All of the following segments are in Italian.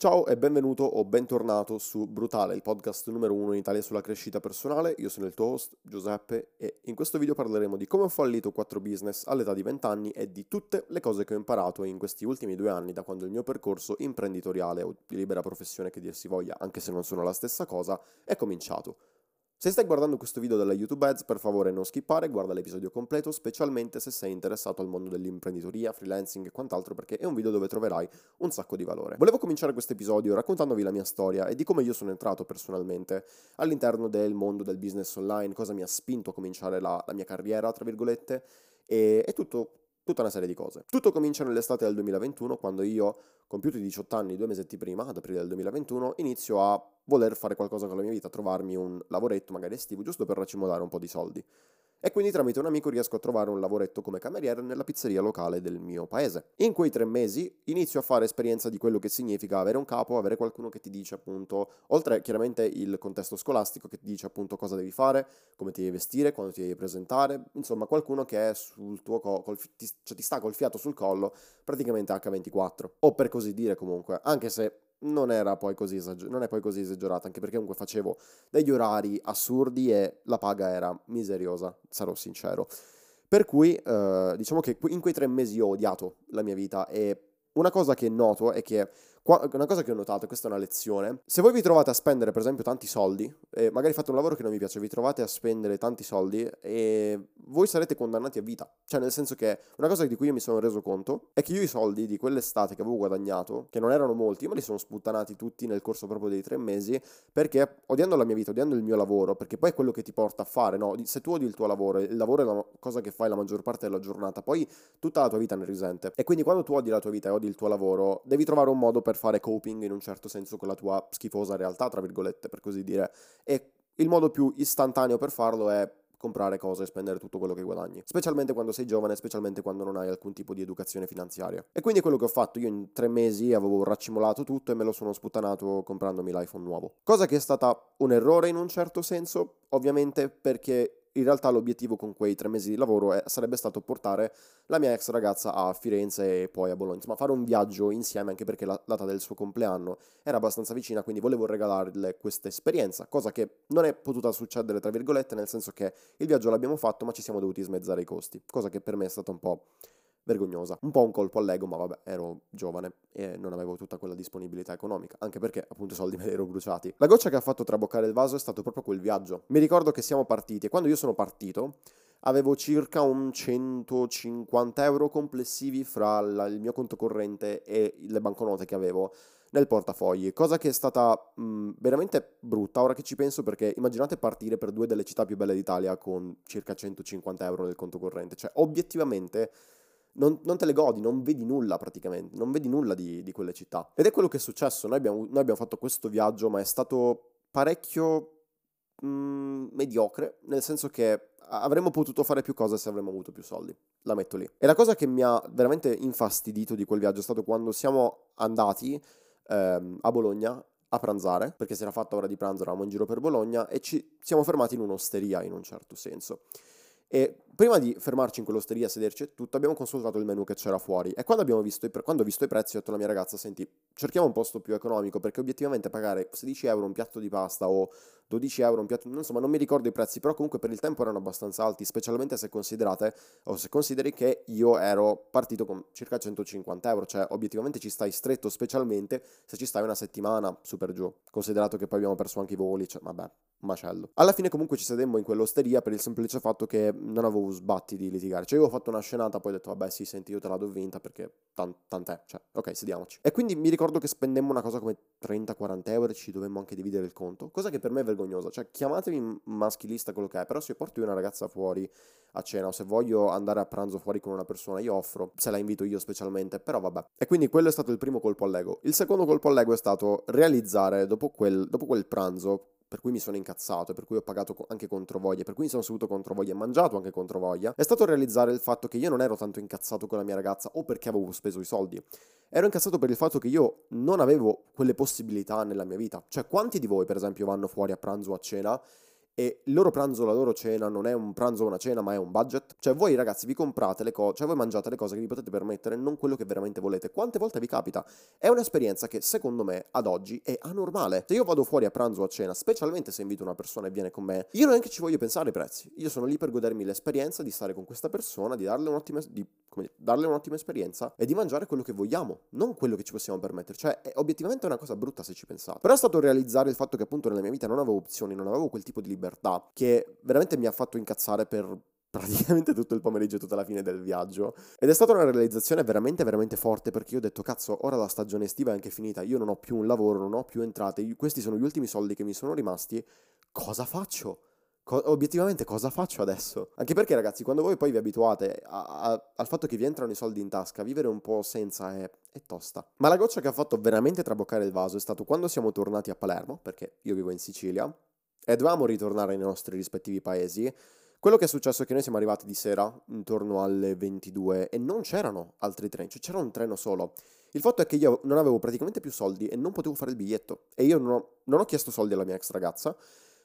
Ciao e benvenuto o bentornato su Brutale, il podcast numero uno in Italia sulla crescita personale. Io sono il tuo host, Giuseppe, e in questo video parleremo di come ho fallito 4 business all'età di 20 anni e di tutte le cose che ho imparato in questi ultimi due anni da quando il mio percorso imprenditoriale o di libera professione che dir si voglia, anche se non sono la stessa cosa, è cominciato. Se stai guardando questo video dalla YouTube Ads, per favore non skippare, guarda l'episodio completo, specialmente se sei interessato al mondo dell'imprenditoria, freelancing e quant'altro, perché è un video dove troverai un sacco di valore. Volevo cominciare questo episodio raccontandovi la mia storia e di come io sono entrato personalmente all'interno del mondo del business online, cosa mi ha spinto a cominciare la, la mia carriera, tra virgolette, e, e tutto tutta una serie di cose. Tutto comincia nell'estate del 2021, quando io, compiuti 18 anni, due mesetti prima, ad aprile del 2021, inizio a voler fare qualcosa con la mia vita, trovarmi un lavoretto, magari estivo, giusto per racimolare un po' di soldi. E quindi tramite un amico riesco a trovare un lavoretto come cameriere nella pizzeria locale del mio paese. In quei tre mesi inizio a fare esperienza di quello che significa avere un capo, avere qualcuno che ti dice appunto, oltre chiaramente il contesto scolastico che ti dice appunto cosa devi fare, come ti devi vestire, quando ti devi presentare, insomma qualcuno che è sul tuo co- col, ti, cioè ti sta col fiato sul collo praticamente H24. O per così dire comunque, anche se non, era poi così esager- non è poi così esagerato, anche perché comunque facevo degli orari assurdi e la paga era miseriosa, sarò sincero. Per cui eh, diciamo che in quei tre mesi ho odiato la mia vita e una cosa che noto è che una cosa che ho notato, questa è una lezione, se voi vi trovate a spendere per esempio tanti soldi, e magari fate un lavoro che non vi piace, vi trovate a spendere tanti soldi e voi sarete condannati a vita. Cioè nel senso che una cosa di cui io mi sono reso conto è che io i soldi di quell'estate che avevo guadagnato, che non erano molti, ma li sono sputtanati tutti nel corso proprio dei tre mesi, perché odiando la mia vita, odiando il mio lavoro, perché poi è quello che ti porta a fare, no? Se tu odi il tuo lavoro, il lavoro è la cosa che fai la maggior parte della giornata, poi tutta la tua vita ne risente. E quindi quando tu odi la tua vita e odi il tuo lavoro, devi trovare un modo per fare coping in un certo senso con la tua schifosa realtà, tra virgolette, per così dire. E il modo più istantaneo per farlo è comprare cose e spendere tutto quello che guadagni, specialmente quando sei giovane, specialmente quando non hai alcun tipo di educazione finanziaria. E quindi è quello che ho fatto, io in tre mesi avevo raccimolato tutto e me lo sono sputtanato comprandomi l'iPhone nuovo. Cosa che è stata un errore in un certo senso, ovviamente perché in realtà l'obiettivo con quei tre mesi di lavoro è, sarebbe stato portare la mia ex ragazza a Firenze e poi a Bologna, insomma fare un viaggio insieme anche perché la data del suo compleanno era abbastanza vicina, quindi volevo regalarle questa esperienza, cosa che non è potuta succedere tra virgolette, nel senso che il viaggio l'abbiamo fatto ma ci siamo dovuti smezzare i costi, cosa che per me è stata un po' vergognosa. Un po' un colpo all'ego, ma vabbè, ero giovane e non avevo tutta quella disponibilità economica, anche perché appunto i soldi me li ero bruciati. La goccia che ha fatto traboccare il vaso è stato proprio quel viaggio. Mi ricordo che siamo partiti e quando io sono partito avevo circa un 150 euro complessivi fra la, il mio conto corrente e le banconote che avevo nel portafogli, cosa che è stata mh, veramente brutta ora che ci penso perché immaginate partire per due delle città più belle d'Italia con circa 150 euro nel conto corrente, cioè obiettivamente non, non, te le godi, non vedi nulla praticamente, non vedi nulla di, di quelle città. Ed è quello che è successo, noi abbiamo, noi abbiamo fatto questo viaggio, ma è stato parecchio mh, mm, mediocre, nel senso che avremmo potuto fare più cose se avremmo avuto più soldi, la metto lì. E la cosa che mi ha veramente infastidito di quel viaggio è stato quando siamo andati ehm, a Bologna a pranzare, perché si era fatta ora di pranzo, eravamo in giro per Bologna e ci siamo fermati in un'osteria in un certo senso. E prima di fermarci in quell'osteria, sederci e tutto, abbiamo consultato il menu che c'era fuori. E quando, abbiamo visto i, pre- quando ho visto i prezzi, ho detto alla mia ragazza: Senti, cerchiamo un posto più economico perché obiettivamente pagare 16 euro un piatto di pasta o 12 euro un piatto, insomma, non mi ricordo i prezzi, però comunque per il tempo erano abbastanza alti, specialmente se considerate o se consideri che io ero partito con circa 150 euro, cioè obiettivamente ci stai stretto, specialmente se ci stai una settimana super giù, considerato che poi abbiamo perso anche i voli, cioè vabbè, macello. Alla fine comunque ci sedemmo in quell'osteria per il semplice fatto che non avevo sbatti di litigare, cioè io avevo fatto una scenata, poi ho detto vabbè sì, senti, io te la do vinta perché tant- tant'è, cioè ok, sediamoci. E quindi mi ricordo che spendemmo una cosa come 30-40 euro e ci dovemmo anche dividere il conto, cosa che per me è vergognosa. Cioè, chiamatemi maschilista quello che è, però se io porto una ragazza fuori a cena o se voglio andare a pranzo fuori con una persona, io offro, se la invito io specialmente, però vabbè. E quindi quello è stato il primo colpo all'ego. Il secondo colpo all'ego è stato realizzare dopo quel, dopo quel pranzo per cui mi sono incazzato, per cui ho pagato anche controvoglia, per cui mi sono seduto controvoglia e mangiato anche controvoglia, è stato realizzare il fatto che io non ero tanto incazzato con la mia ragazza o perché avevo speso i soldi. Ero incazzato per il fatto che io non avevo quelle possibilità nella mia vita. Cioè, quanti di voi, per esempio, vanno fuori a pranzo o a cena e il loro pranzo, la loro cena non è un pranzo o una cena, ma è un budget. Cioè voi ragazzi vi comprate le cose, cioè voi mangiate le cose che vi potete permettere, non quello che veramente volete. Quante volte vi capita? È un'esperienza che secondo me ad oggi è anormale. Se io vado fuori a pranzo o a cena, specialmente se invito una persona e viene con me, io non è che ci voglio pensare ai prezzi. Io sono lì per godermi l'esperienza di stare con questa persona, di darle un'ottima, di, dire, darle un'ottima esperienza e di mangiare quello che vogliamo, non quello che ci possiamo permettere. Cioè, è obiettivamente una cosa brutta se ci pensate. Però è stato realizzare il fatto che appunto nella mia vita non avevo opzioni, non avevo quel tipo di libertà libertà che veramente mi ha fatto incazzare per praticamente tutto il pomeriggio e tutta la fine del viaggio. Ed è stata una realizzazione veramente, veramente forte perché io ho detto, cazzo, ora la stagione estiva è anche finita, io non ho più un lavoro, non ho più entrate, questi sono gli ultimi soldi che mi sono rimasti, cosa faccio? Co- obiettivamente cosa faccio adesso? Anche perché ragazzi, quando voi poi vi abituate a- a- al fatto che vi entrano i soldi in tasca, vivere un po' senza è, è tosta. Ma la goccia che ha fatto veramente traboccare il vaso è stato quando siamo tornati a Palermo, perché io vivo in Sicilia, e dovevamo ritornare nei nostri rispettivi paesi. Quello che è successo è che noi siamo arrivati di sera, intorno alle 22, e non c'erano altri treni, cioè c'era un treno solo. Il fatto è che io non avevo praticamente più soldi e non potevo fare il biglietto. E io non ho, non ho chiesto soldi alla mia ex ragazza,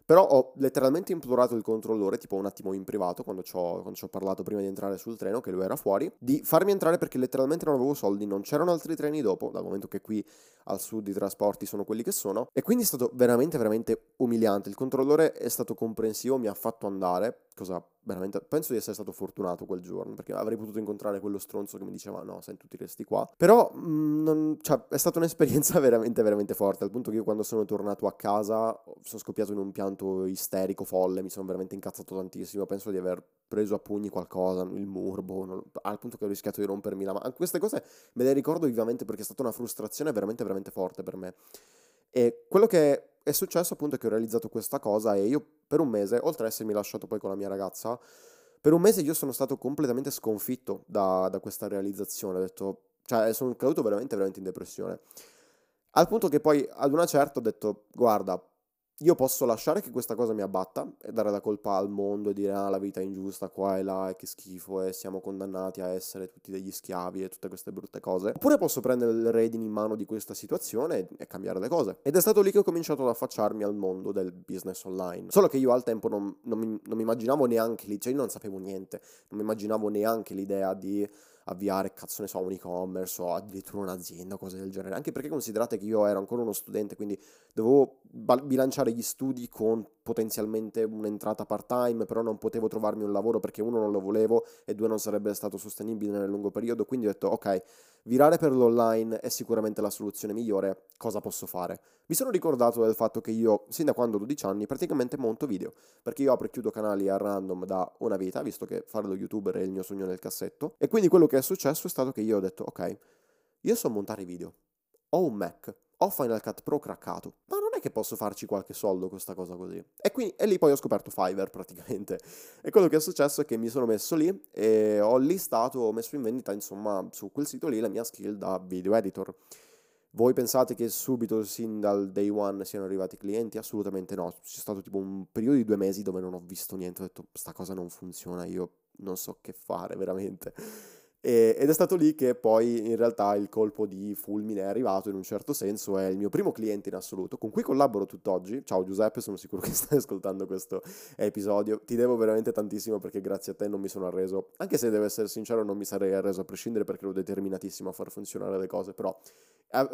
però ho letteralmente implorato il controllore, tipo un attimo in privato, quando ci ho, parlato prima di entrare sul treno, che lui era fuori, di farmi entrare perché letteralmente non avevo soldi, non c'erano altri treni dopo, dal momento che qui al sud i trasporti sono quelli che sono. E quindi è stato veramente, veramente umiliante. Il controllore è stato comprensivo, mi ha fatto andare, cosa veramente penso di essere stato fortunato quel giorno perché avrei potuto incontrare quello stronzo che mi diceva no, sai, tu ti resti qua. Però mh, mm, non, cioè, è stata un'esperienza veramente, veramente forte. Al punto che io quando sono tornato a casa sono scoppiato in un pianto isterico, folle, mi sono veramente incazzato tantissimo. Penso di aver preso a pugni qualcosa, il muro, boh, non, al punto che ho rischiato di rompermi la mano. Queste cose me le ricordo vivamente perché è stata una frustrazione veramente, veramente forte per me. E quello che è successo appunto è che ho realizzato questa cosa e io per un mese, oltre ad essermi lasciato poi con la mia ragazza, per un mese io sono stato completamente sconfitto da, da questa realizzazione. Ho detto, cioè sono caduto veramente, veramente in depressione. Al punto che poi ad una certa ho detto, guarda, io posso lasciare che questa cosa mi abbatta e dare la colpa al mondo e dire ah la vita è ingiusta qua e là e che schifo e siamo condannati a essere tutti degli schiavi e tutte queste brutte cose. Oppure posso prendere il redini in mano di questa situazione e, e, cambiare le cose. Ed è stato lì che ho cominciato ad affacciarmi al mondo del business online. Solo che io al tempo non, non, mi, non mi immaginavo neanche lì, cioè io non sapevo niente, non mi immaginavo neanche l'idea di avviare, cazzo ne so, un e-commerce o addirittura un'azienda, cose del genere. Anche perché considerate che io ero ancora uno studente, quindi dovevo bilanciare gli studi con potenzialmente un'entrata part-time, però non potevo trovarmi un lavoro perché uno non lo volevo e due non sarebbe stato sostenibile nel lungo periodo, quindi ho detto ok, virare per l'online è sicuramente la soluzione migliore, cosa posso fare? Mi sono ricordato del fatto che io, sin da quando ho 12 anni, praticamente monto video, perché io apro e chiudo canali a random da una vita, visto che fare lo youtuber è il mio sogno nel cassetto, e quindi quello che è successo è stato che io ho detto ok, io so montare video, ho un Mac, ho Final Cut Pro craccato, ma non è che posso farci qualche soldo con questa cosa così. E, quindi, e lì poi ho scoperto Fiverr praticamente. E quello che è successo è che mi sono messo lì e ho listato, ho messo in vendita insomma su quel sito lì la mia skill da video editor. Voi pensate che subito, sin dal day one, siano arrivati clienti? Assolutamente no. C'è stato tipo un periodo di due mesi dove non ho visto niente. Ho detto, sta cosa non funziona, io non so che fare veramente. E, ed è stato lì che poi in realtà il colpo di fulmine è arrivato in un certo senso, è il mio primo cliente in assoluto, con cui collaboro tutt'oggi. Ciao Giuseppe, sono sicuro che stai ascoltando questo episodio. Ti devo veramente tantissimo perché grazie a te non mi sono arreso, anche se devo essere sincero non mi sarei arreso a prescindere perché ero determinatissimo a far funzionare le cose, però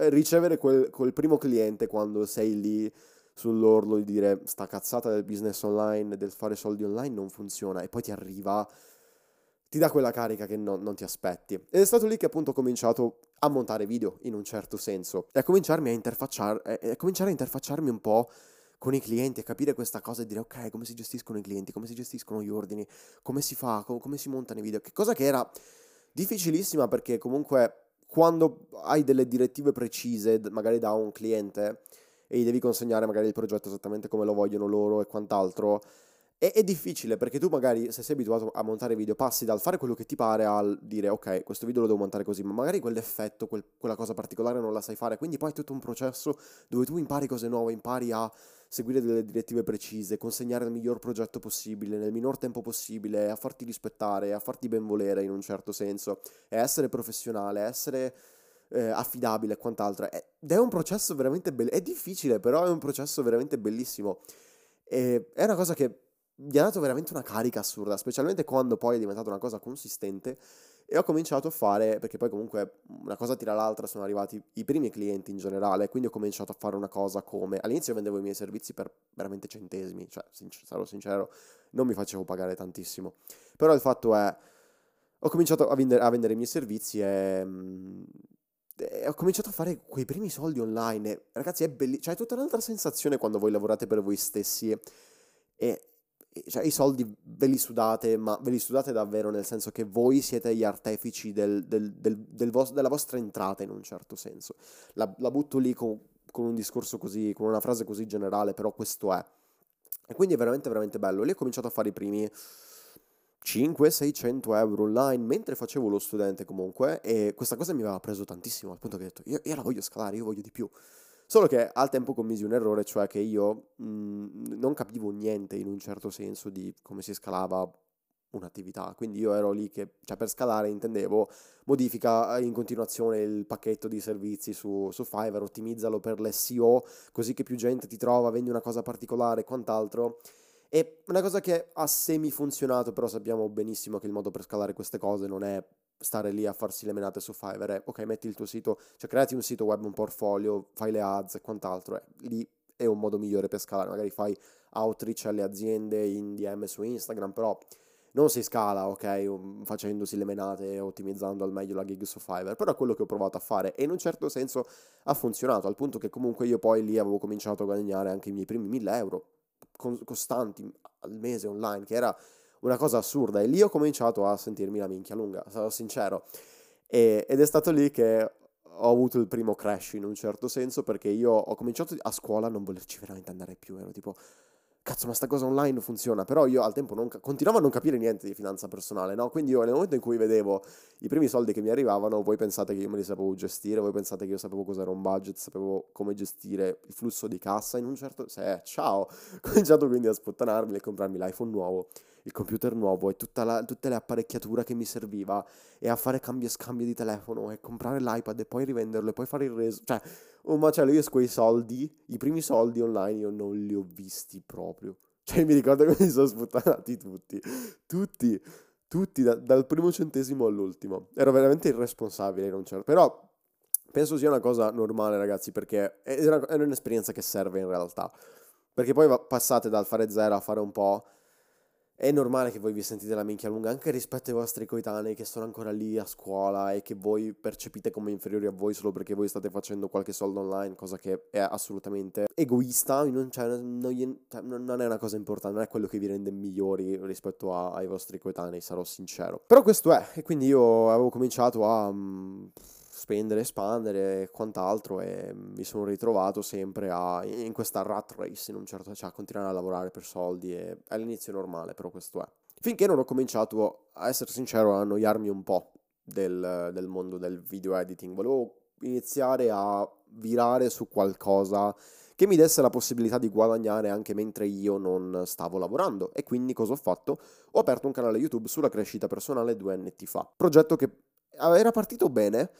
ricevere quel, quel primo cliente quando sei lì sull'orlo di dire sta cazzata del business online, del fare soldi online non funziona e poi ti arriva ti dà quella carica che no, non ti aspetti. Ed è stato lì che appunto ho cominciato a montare video in un certo senso e a cominciarmi a, interfacciar- a cominciare a interfacciarmi un po' con i clienti e capire questa cosa e dire ok come si gestiscono i clienti, come si gestiscono gli ordini, come si fa, com- come si montano i video, che cosa che era difficilissima perché comunque quando hai delle direttive precise magari da un cliente e gli devi consegnare magari il progetto esattamente come lo vogliono loro e quant'altro, è, è, difficile perché tu magari se sei abituato a montare video passi dal fare quello che ti pare al dire ok questo video lo devo montare così ma magari quell'effetto, quel, quella cosa particolare non la sai fare. Quindi poi è tutto un processo dove tu impari cose nuove, impari a seguire delle direttive precise, consegnare il miglior progetto possibile nel minor tempo possibile, a farti rispettare, a farti ben volere in un certo senso e essere professionale, essere eh, affidabile e quant'altro. Ed è un processo veramente bello, è difficile però è un processo veramente bellissimo. E è una cosa che mi ha dato veramente una carica assurda, specialmente quando poi è diventata una cosa consistente e ho cominciato a fare, perché poi comunque una cosa tira l'altra, sono arrivati i primi clienti in generale, quindi ho cominciato a fare una cosa come, all'inizio vendevo i miei servizi per veramente centesimi, cioè sincer- sarò sincero, non mi facevo pagare tantissimo, però il fatto è, ho cominciato a vendere, a vendere i miei servizi e, mm, e, ho cominciato a fare quei primi soldi online, ragazzi è bellissimo, cioè è tutta un'altra sensazione quando voi lavorate per voi stessi e cioè, i soldi ve li sudate, ma ve li sudate davvero nel senso che voi siete gli artefici del, del, del, vos- della vostra entrata in un certo senso. La, la butto lì con, con, un discorso così, con una frase così generale, però questo è. E quindi è veramente, veramente bello. Lì ho cominciato a fare i primi 500-600 euro online mentre facevo lo studente comunque e questa cosa mi aveva preso tantissimo al punto che ho detto io, io la voglio scalare, io voglio di più. Solo che al tempo commisi un errore, cioè che io mh, mhmm, non capivo niente in un certo senso di come si scalava un'attività. Quindi io ero lì che, cioè per scalare intendevo, modifica in continuazione il pacchetto di servizi su, su Fiverr, ottimizzalo per l'SEO, così che più gente ti trova, vendi una cosa particolare e quant'altro. E una cosa che ha semi funzionato, però sappiamo benissimo che il modo per scalare queste cose non è stare lì a farsi le menate su Fiverr è, ok, metti il tuo sito, cioè creati un sito web, un portfolio, fai le ads e quant'altro, eh, lì è un modo migliore per scalare, magari fai outreach alle aziende in DM su Instagram, però non si scala, ok, um, facendosi le menate e ottimizzando al meglio la gig su Fiverr, però è quello che ho provato a fare e in un certo senso ha funzionato, al punto che comunque io poi lì avevo cominciato a guadagnare anche i miei primi 1000 euro costanti al mese online, che era una cosa assurda e lì ho cominciato a sentirmi la minchia lunga, sarò sincero. E, ed è stato lì che ho avuto il primo crash in un certo senso perché io ho cominciato a scuola a non volerci veramente andare più, ero tipo cazzo ma sta cosa online funziona, però io al tempo non, continuavo a non capire niente di finanza personale, no? Quindi io nel momento in cui vedevo i primi soldi che mi arrivavano, voi pensate che io me li sapevo gestire, voi pensate che io sapevo cos'era un budget, sapevo come gestire il flusso di cassa in un certo... Se, ciao! Ho cominciato quindi a spottanarmi e comprarmi l'iPhone nuovo il computer nuovo e la, tutte le apparecchiature che mi serviva e a fare cambio e scambio di telefono e comprare l'iPad e poi rivenderlo e poi fare il reso. Cioè, un macello, io quei soldi, i primi soldi online io non li ho visti proprio. Cioè, mi ricordo che mi sono sputtanati tutti. Tutti. Tutti, da, dal primo centesimo all'ultimo. Ero veramente irresponsabile, non c'ero. Però penso sia una cosa normale, ragazzi, perché è, una, è un'esperienza che serve in realtà. Perché poi passate dal fare zero a fare un po' è normale che voi vi sentite la minchia lunga anche rispetto ai vostri coetanei che sono ancora lì a scuola e che voi percepite come inferiori a voi solo perché voi state facendo qualche soldo online, cosa che è assolutamente egoista, non, cioè, non, cioè, non è una cosa importante, non è quello che vi rende migliori rispetto a, ai vostri coetanei, sarò sincero. Però questo è, e quindi io avevo cominciato a... Um, spendere, espandere e quant'altro e mi sono ritrovato sempre a, in questa rat race in un certo cioè a continuare a lavorare per soldi e all'inizio normale però questo è. Finché non ho cominciato a essere sincero a annoiarmi un po' del, del mondo del video editing volevo iniziare a virare su qualcosa che mi desse la possibilità di guadagnare anche mentre io non stavo lavorando. E quindi cosa ho fatto? Ho aperto un canale YouTube sulla crescita personale due anni fa. Progetto che era partito bene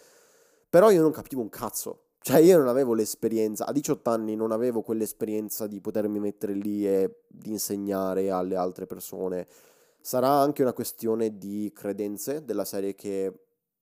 però io non capivo un cazzo. Cioè io non avevo l'esperienza, a 18 anni non avevo quell'esperienza di potermi mettere lì e di insegnare alle altre persone. Sarà anche una questione di credenze della serie che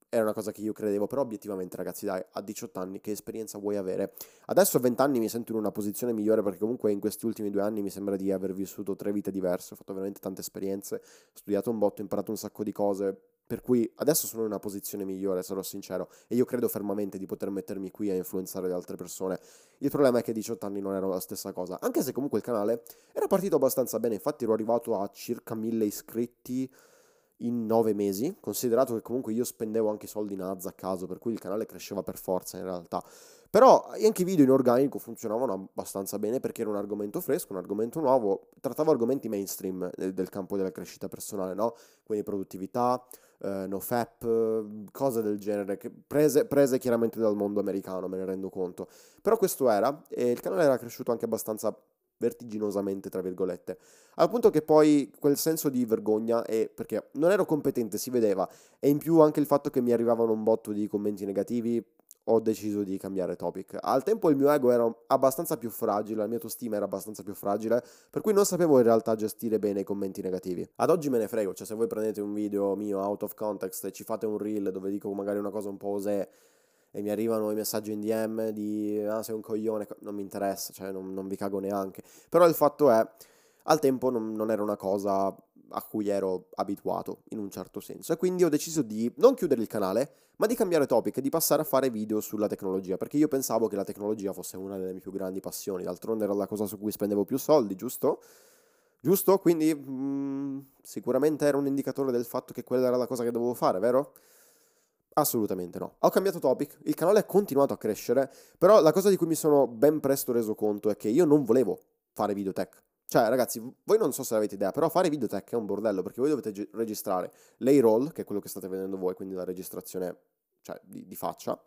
era una cosa che io credevo, però obiettivamente ragazzi dai, a 18 anni che esperienza vuoi avere? Adesso a 20 anni mi sento in una posizione migliore perché comunque in questi ultimi due anni mi sembra di aver vissuto tre vite diverse, ho fatto veramente tante esperienze, ho studiato un botto, ho imparato un sacco di cose, per cui adesso sono in una posizione migliore, sarò sincero, e io credo fermamente di poter mettermi qui a influenzare le altre persone. Il problema è che a 18 anni non era la stessa cosa, anche se comunque il canale era partito abbastanza bene, infatti ero arrivato a circa 1000 iscritti in 9 mesi, considerato che comunque io spendevo anche soldi in ads a caso, per cui il canale cresceva per forza in realtà. Però anche i video in organico funzionavano abbastanza bene perché era un argomento fresco, un argomento nuovo, trattavo argomenti mainstream del, del campo della crescita personale, no? Quindi produttività, eh, NoFap, cose del genere, prese, prese, chiaramente dal mondo americano, me ne rendo conto. Però questo era, e il canale era cresciuto anche abbastanza vertiginosamente, tra virgolette, al punto che poi quel senso di vergogna, e perché non ero competente, si vedeva, e in più anche il fatto che mi arrivavano un botto di commenti negativi, ho deciso di cambiare topic. Al tempo il mio ego era abbastanza più fragile, la mia autostima era abbastanza più fragile, per cui non sapevo in realtà gestire bene i commenti negativi. Ad oggi me ne frego, cioè se voi prendete un video mio out of context e ci fate un reel dove dico magari una cosa un po' osè e mi arrivano i messaggi in DM di ah sei un coglione, non mi interessa, cioè non, non vi cago neanche. Però il fatto è, al tempo non, non era una cosa a cui ero abituato in un certo senso e quindi ho deciso di non chiudere il canale ma di cambiare topic e di passare a fare video sulla tecnologia perché io pensavo che la tecnologia fosse una delle mie più grandi passioni d'altronde era la cosa su cui spendevo più soldi giusto? giusto? quindi mh, mm, sicuramente era un indicatore del fatto che quella era la cosa che dovevo fare vero? Assolutamente no. Ho cambiato topic, il canale è continuato a crescere, però la cosa di cui mi sono ben presto reso conto è che io non volevo fare videotech. Cioè, ragazzi, voi non so se avete idea, però fare videotech è un bordello perché voi dovete registrare l'A-roll, che è quello che state vedendo voi, quindi la registrazione cioè, di, di, faccia,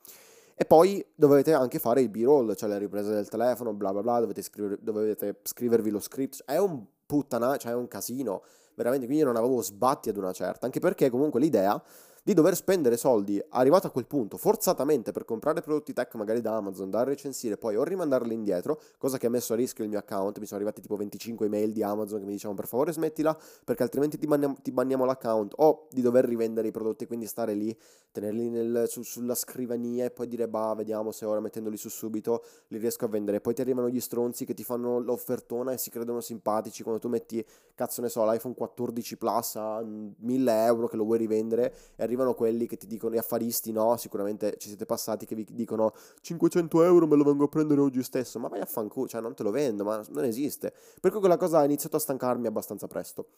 e poi dovete anche fare il B-roll, cioè le riprese del telefono, bla bla bla, dovete, scriver- dovete scrivervi lo script. È un puttana, cioè è un casino, veramente, quindi non avevo sbatti ad una certa, anche perché comunque l'idea di dover spendere soldi arrivato a quel punto forzatamente per comprare prodotti tech magari da Amazon, da recensire poi o rimandarli indietro, cosa che ha messo a rischio il mio account, mi sono arrivati tipo 25 email di Amazon che mi dicevano per favore smettila perché altrimenti ti banniamo, ti banniamo l'account o di dover rivendere i prodotti quindi stare lì, tenerli nel, su, sulla scrivania e poi dire bah vediamo se ora mettendoli su subito li riesco a vendere, poi ti arrivano gli stronzi che ti fanno l'offertona e si credono simpatici quando tu metti cazzo ne so l'iPhone 14 Plus a 1000 euro che lo vuoi rivendere e arrivano quelli che ti dicono, gli affaristi, no? Sicuramente ci siete passati che vi dicono 500 euro me lo vengo a prendere oggi stesso, ma vai a fanculo, cioè non te lo vendo, ma non esiste. Per cui quella cosa ha iniziato a stancarmi abbastanza presto.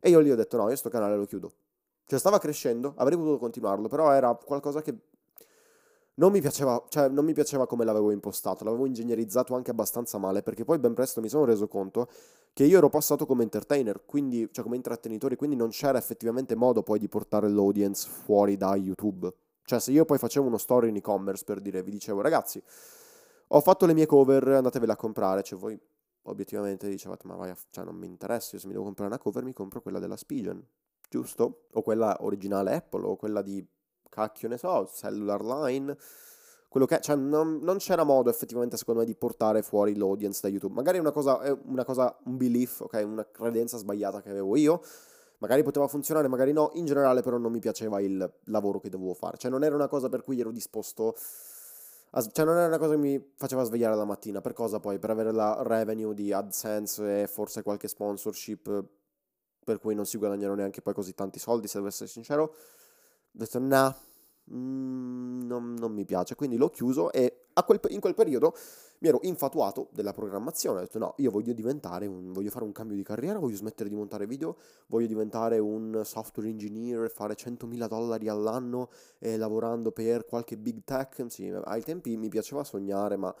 E io lì ho detto no, io sto canale lo chiudo. Cioè stava crescendo, avrei potuto continuarlo, però era qualcosa che non mi piaceva, cioè non mi piaceva come l'avevo impostato, l'avevo ingegnerizzato anche abbastanza male, perché poi ben presto mi sono reso conto che io ero passato come entertainer, quindi, cioè come intrattenitore, quindi non c'era effettivamente modo poi di portare l'audience fuori da YouTube. Cioè se io poi facevo uno story in e-commerce per dire, vi dicevo ragazzi, ho fatto le mie cover, andatevele a comprare, cioè voi obiettivamente dicevate ma vai a, cioè non mi interessa, io se mi devo comprare una cover mi compro quella della Spigen, giusto? O quella originale Apple, o quella di cacchio ne so, cellular line, quello che cioè non, non, c'era modo effettivamente secondo me di portare fuori l'audience da YouTube. Magari una cosa, è una cosa, un belief, ok, una credenza sbagliata che avevo io, magari poteva funzionare, magari no, in generale però non mi piaceva il lavoro che dovevo fare, cioè non era una cosa per cui ero disposto... A, cioè non era una cosa che mi faceva svegliare la mattina, per cosa poi? Per avere la revenue di AdSense e forse qualche sponsorship per cui non si guadagnano neanche poi così tanti soldi, se devo essere sincero ho detto no, mm, non, non, mi piace, quindi l'ho chiuso e quel, in quel periodo mi ero infatuato della programmazione, ho detto no, io voglio diventare un, voglio fare un cambio di carriera, voglio smettere di montare video, voglio diventare un software engineer, fare 100.000 dollari all'anno eh, lavorando per qualche big tech, sì, ai tempi mi piaceva sognare, ma,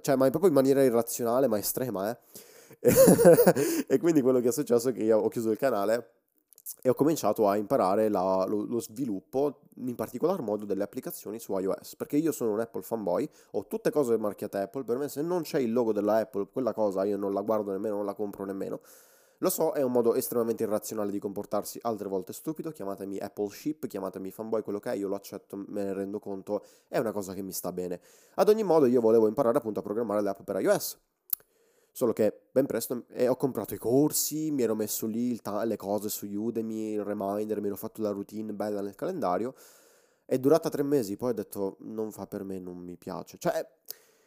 cioè, ma proprio in maniera irrazionale, ma estrema, eh. e quindi quello che è successo è che io ho chiuso il canale e ho cominciato a imparare la, lo, lo, sviluppo, in particolar modo delle applicazioni su iOS, perché io sono un Apple fanboy, ho tutte cose marchiate Apple, per me se non c'è il logo della Apple, quella cosa io non la guardo nemmeno, non la compro nemmeno. Lo so, è un modo estremamente irrazionale di comportarsi, altre volte stupido, chiamatemi Apple Ship, chiamatemi fanboy, quello che è, io lo accetto, me ne rendo conto, è una cosa che mi sta bene. Ad ogni modo io volevo imparare appunto a programmare le app per iOS, Solo che ben presto eh, ho comprato i corsi, mi ero messo lì ta- le cose su Udemy, il reminder, mi ero fatto la routine bella nel calendario. È durata tre mesi, poi ho detto non fa per me, non mi piace. Cioè,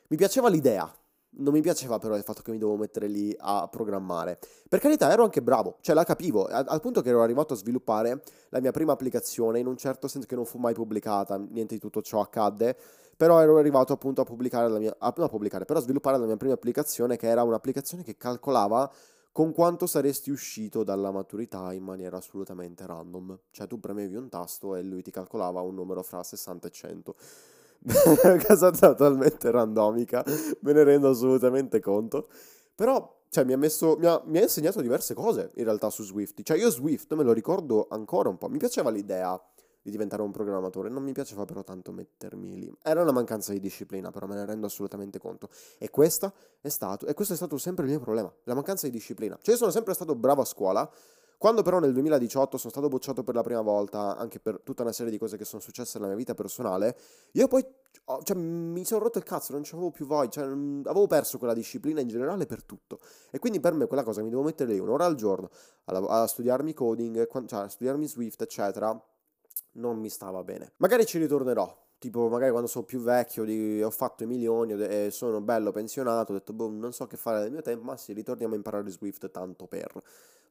mi piaceva l'idea, non mi piaceva però il fatto che mi dovevo mettere lì a programmare. Per carità, ero anche bravo, cioè la capivo, al, punto che ero arrivato a sviluppare la mia prima applicazione, in un certo senso che non fu mai pubblicata, niente di tutto ciò accadde, però ero arrivato appunto a pubblicare la mia, a, non a pubblicare, però a sviluppare la mia prima applicazione che era un'applicazione che calcolava con quanto saresti uscito dalla maturità in maniera assolutamente random. Cioè tu premevi un tasto e lui ti calcolava un numero fra 60 e 100. Cosa totalmente randomica, me ne rendo assolutamente conto. Però cioè, mi, ha messo, mi, ha, mi ha insegnato diverse cose in realtà su Swift. Cioè io Swift me lo ricordo ancora un po', mi piaceva l'idea di diventare un programmatore. Non mi piaceva però tanto mettermi lì. Era una mancanza di disciplina, però me ne rendo assolutamente conto. E, è stato, e questo è stato sempre il mio problema, la mancanza di disciplina. Cioè io sono sempre stato bravo a scuola, Quando però nel 2018 sono stato bocciato per la prima volta, anche per tutta una serie di cose che sono successe nella mia vita personale, io poi cioè, mi sono rotto il cazzo, non avevo più voglia, cioè, avevo perso quella disciplina in generale per tutto. E quindi per me quella cosa mi devo mettere lì un'ora al giorno a, a studiarmi coding, cioè a studiarmi Swift, eccetera, non mi stava bene. Magari ci ritornerò, tipo magari quando sono più vecchio, di, ho fatto i milioni e sono bello pensionato, ho detto, boh, non so che fare del mio tempo, ma sì, ritorniamo a imparare Swift tanto per.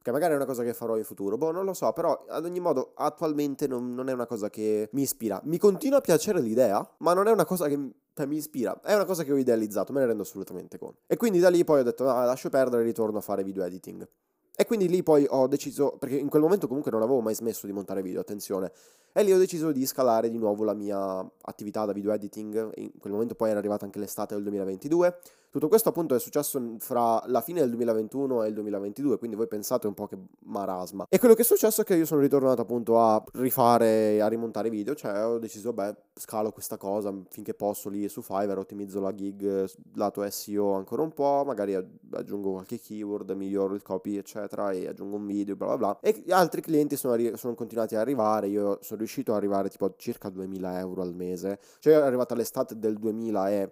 Che magari è una cosa che farò in futuro, boh, non lo so, però ad ogni modo attualmente non, non è una cosa che mi ispira. Mi continua a piacere l'idea, ma non è una cosa che cioè, mi ispira, è una cosa che ho idealizzato, me ne rendo assolutamente conto. E quindi da lì poi ho detto, ah, lascio perdere e ritorno a fare video editing. E quindi lì poi ho deciso, perché in quel momento comunque non avevo mai smesso di montare video, attenzione, e lì ho deciso di scalare di nuovo la mia attività da video editing, in quel momento poi era arrivata anche l'estate del 2022, tutto questo appunto è successo fra la fine del 2021 e il 2022, quindi voi pensate un po' che marasma. E quello che è successo è che io sono ritornato appunto a rifare, a rimontare video, cioè ho deciso, beh, scalo questa cosa finché posso lì su Fiverr, ottimizzo la gig lato SEO ancora un po', magari aggiungo qualche keyword, miglioro il copy, eccetera, e aggiungo un video, bla bla bla. E altri clienti sono, arri- sono continuati ad arrivare, io sono riuscito ad arrivare tipo a circa 2000 euro al mese, cioè è arrivata l'estate del 2000 e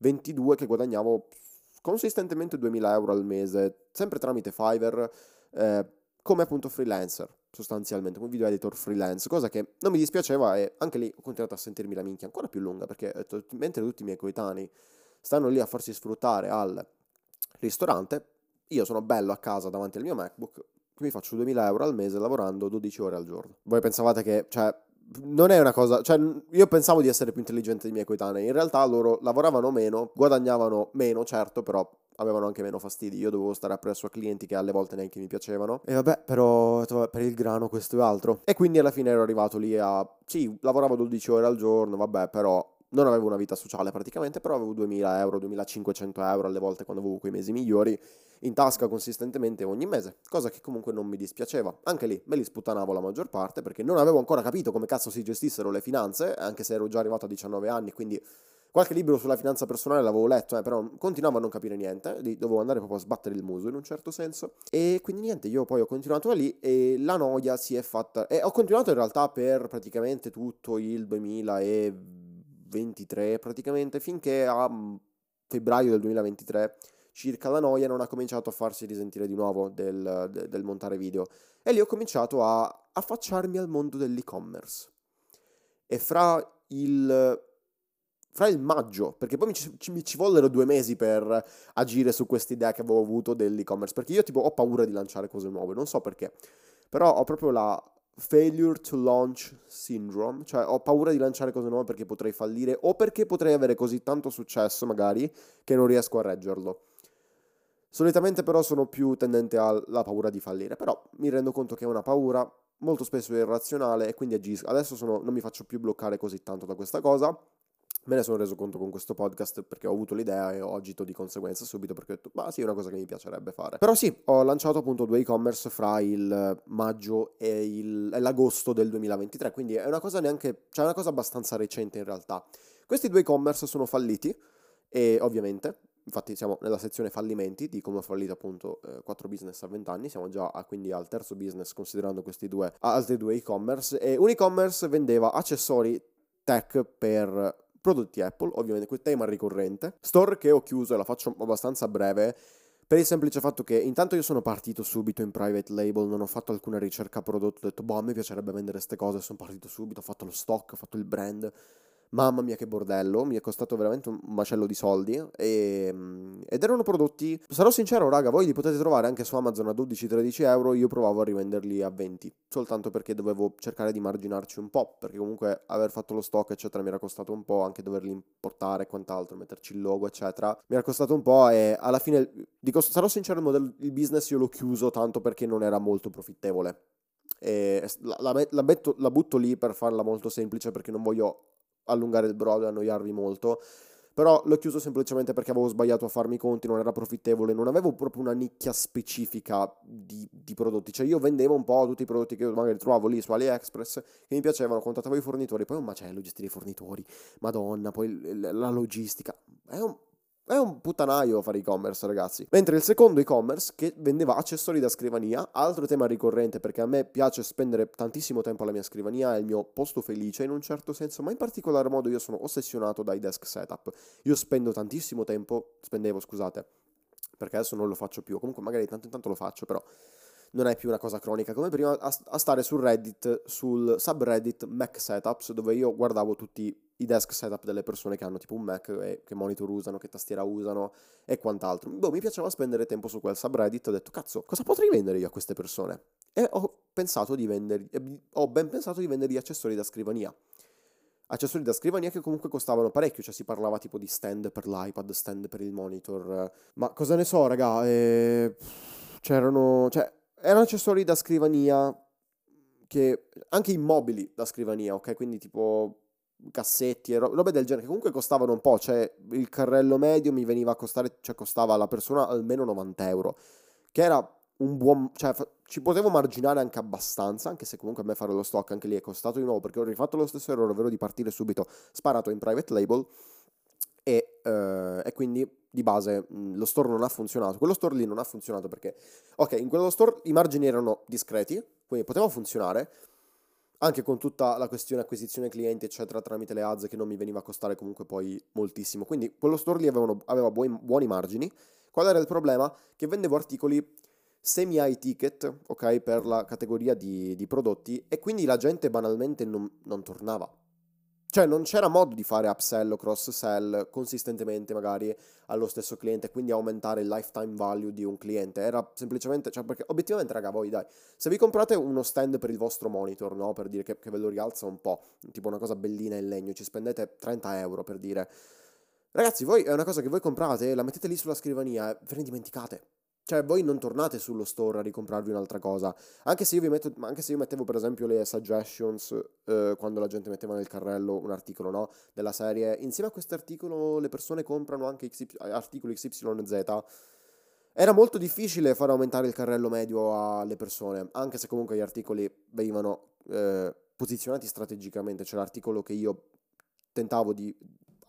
22 che guadagnavo consistentemente 2000 euro al mese, sempre tramite Fiverr, eh, come appunto freelancer, sostanzialmente, come video editor freelance, cosa che non mi dispiaceva e anche lì ho continuato a sentirmi la minchia ancora più lunga, perché detto, mentre tutti i miei coetanei stanno lì a farsi sfruttare al ristorante, io sono bello a casa davanti al mio MacBook, mi faccio 2000 euro al mese lavorando 12 ore al giorno. Voi pensavate che, cioè, non è una cosa, cioè io pensavo di essere più intelligente dei miei coetanei, in realtà loro lavoravano meno, guadagnavano meno, certo, però avevano anche meno fastidi, io dovevo stare appresso a clienti che alle volte neanche mi piacevano e vabbè, però per il grano questo e altro. E quindi alla fine ero arrivato lì a sì, lavoravo 12 ore al giorno, vabbè, però non avevo una vita sociale praticamente, però avevo 2000 euro, 2500 euro alle volte quando avevo quei mesi migliori in tasca consistentemente ogni mese, cosa che comunque non mi dispiaceva. Anche lì me li sputtanavo la maggior parte perché non avevo ancora capito come cazzo si gestissero le finanze, anche se ero già arrivato a 19 anni, quindi qualche libro sulla finanza personale l'avevo letto, eh, però continuavo a non capire niente, dovevo andare proprio a sbattere il muso in un certo senso. E quindi niente, io poi ho continuato da lì e la noia si è fatta... E ho continuato in realtà per praticamente tutto il 2020 2023 praticamente finché a mm, febbraio del 2023 circa la noia non ha cominciato a farsi risentire di nuovo del, del, del montare video. E lì ho cominciato a affacciarmi al mondo dell'e-commerce. E fra il fra il maggio, perché poi mi ci, mi ci, vollero due mesi per agire su questa idea che avevo avuto dell'e-commerce, perché io tipo ho paura di lanciare cose nuove, non so perché, però ho proprio la, failure to launch syndrome, cioè ho paura di lanciare cose nuove perché potrei fallire o perché potrei avere così tanto successo magari che non riesco a reggerlo. Solitamente però sono più tendente alla paura di fallire, però mi rendo conto che è una paura molto spesso irrazionale e quindi agisco. Adesso sono, non mi faccio più bloccare così tanto da questa cosa Me ne sono reso conto con questo podcast perché ho avuto l'idea e ho agito di conseguenza subito perché ho detto, ma sì, è una cosa che mi piacerebbe fare. Però sì, ho lanciato appunto due e-commerce fra il maggio e, il, e l'agosto del 2023, quindi è una cosa neanche, cioè è una cosa abbastanza recente in realtà. Questi due e-commerce sono falliti e ovviamente infatti siamo nella sezione fallimenti di come ho fallito appunto eh, 4 business a 20 anni, siamo già a, quindi al terzo business considerando questi due altri due e-commerce e un e-commerce vendeva accessori tech per prodotti Apple, ovviamente quel tema ricorrente. Store che ho chiuso e la faccio abbastanza breve per il semplice fatto che intanto io sono partito subito in private label, non ho fatto alcuna ricerca prodotto, ho detto boh a me piacerebbe vendere queste cose, sono partito subito, ho fatto lo stock, ho fatto il brand Mamma mia che bordello, mi è costato veramente un macello di soldi e, ehm, ed erano prodotti, sarò sincero raga, voi li potete trovare anche su Amazon a 12-13 euro, io provavo a rivenderli a 20, soltanto perché dovevo cercare di marginarci un po', perché comunque aver fatto lo stock eccetera mi era costato un po', anche doverli importare e quant'altro, metterci il logo eccetera, mi era costato un po' e alla fine, dico, sarò sincero, il, modello, il business io l'ho chiuso tanto perché non era molto profittevole. E la, la, metto, la butto lì per farla molto semplice perché non voglio allungare il brodo e annoiarvi molto. Però l'ho chiuso semplicemente perché avevo sbagliato a farmi i conti, non era profittevole, non avevo proprio una nicchia specifica di, di, prodotti. Cioè io vendevo un po' tutti i prodotti che magari trovavo lì su AliExpress che mi piacevano, contattavo i fornitori, poi un macello gestire i fornitori, madonna, poi la logistica. È un, è un puttanaio fare e-commerce, ragazzi. Mentre il secondo e-commerce che vendeva accessori da scrivania, altro tema ricorrente perché a me piace spendere tantissimo tempo alla mia scrivania, è il mio posto felice in un certo senso, ma in particolar modo io sono ossessionato dai desk setup. Io spendo tantissimo tempo, spendevo, scusate, perché adesso non lo faccio più, comunque magari tanto in tanto lo faccio, però non è più una cosa cronica come prima, a, a stare su Reddit, sul subreddit Mac Setups, dove io guardavo tutti i desk setup delle persone che hanno tipo un Mac, e che monitor usano, che tastiera usano e quant'altro. Boh, mi piaceva spendere tempo su quel subreddit, ho detto, cazzo, cosa potrei vendere io a queste persone? E ho pensato di vendere, ho ben pensato di vendere gli accessori da scrivania accessori da scrivania che comunque costavano parecchio, cioè si parlava tipo di stand per l'iPad, stand per il monitor, ma cosa ne so, raga, eh, c'erano, cioè, erano accessori da scrivania che anche immobili da scrivania, ok? Quindi tipo cassetti e ro- robe del genere che comunque costavano un po', cioè il carrello medio mi veniva a costare, cioè costava alla persona almeno 90 euro, che era un buon, cioè fa- ci potevo marginare anche abbastanza, anche se comunque a me fare lo stock anche lì è costato di nuovo perché ho rifatto lo stesso errore, ovvero di partire subito sparato in private label e, uh, e quindi di base mh, lo store non ha funzionato. Quello store lì non ha funzionato perché, ok, in quello store i margini erano discreti, quindi poteva funzionare, anche con tutta la questione acquisizione clienti, eccetera, tramite le ads che non mi veniva a costare comunque poi moltissimo. Quindi quello store lì avevano, aveva buoni, buoni margini. Qual era il problema? Che vendevo articoli semi high ticket, ok, per la categoria di, di prodotti e quindi la gente banalmente non, non tornava. Cioè non c'era modo di fare upsell o cross sell consistentemente magari allo stesso cliente, quindi aumentare il lifetime value di un cliente. Era semplicemente, cioè perché obiettivamente raga voi dai, se vi comprate uno stand per il vostro monitor, no? Per dire che, che ve lo rialza un po', tipo una cosa bellina in legno, ci spendete 30 euro per dire. Ragazzi, voi è una cosa che voi comprate, la mettete lì sulla scrivania e ve ne dimenticate. Cioè, voi non tornate sullo store a ricomprarvi un'altra cosa. Anche se io, vi metto, anche se io mettevo, per esempio, le suggestions eh, quando la gente metteva nel carrello un articolo, no? Della serie. Insieme a questo articolo le persone comprano anche XY, articoli XYZ. Era molto difficile far aumentare il carrello medio alle persone, anche se comunque gli articoli venivano eh, posizionati strategicamente. Cioè, l'articolo che io tentavo di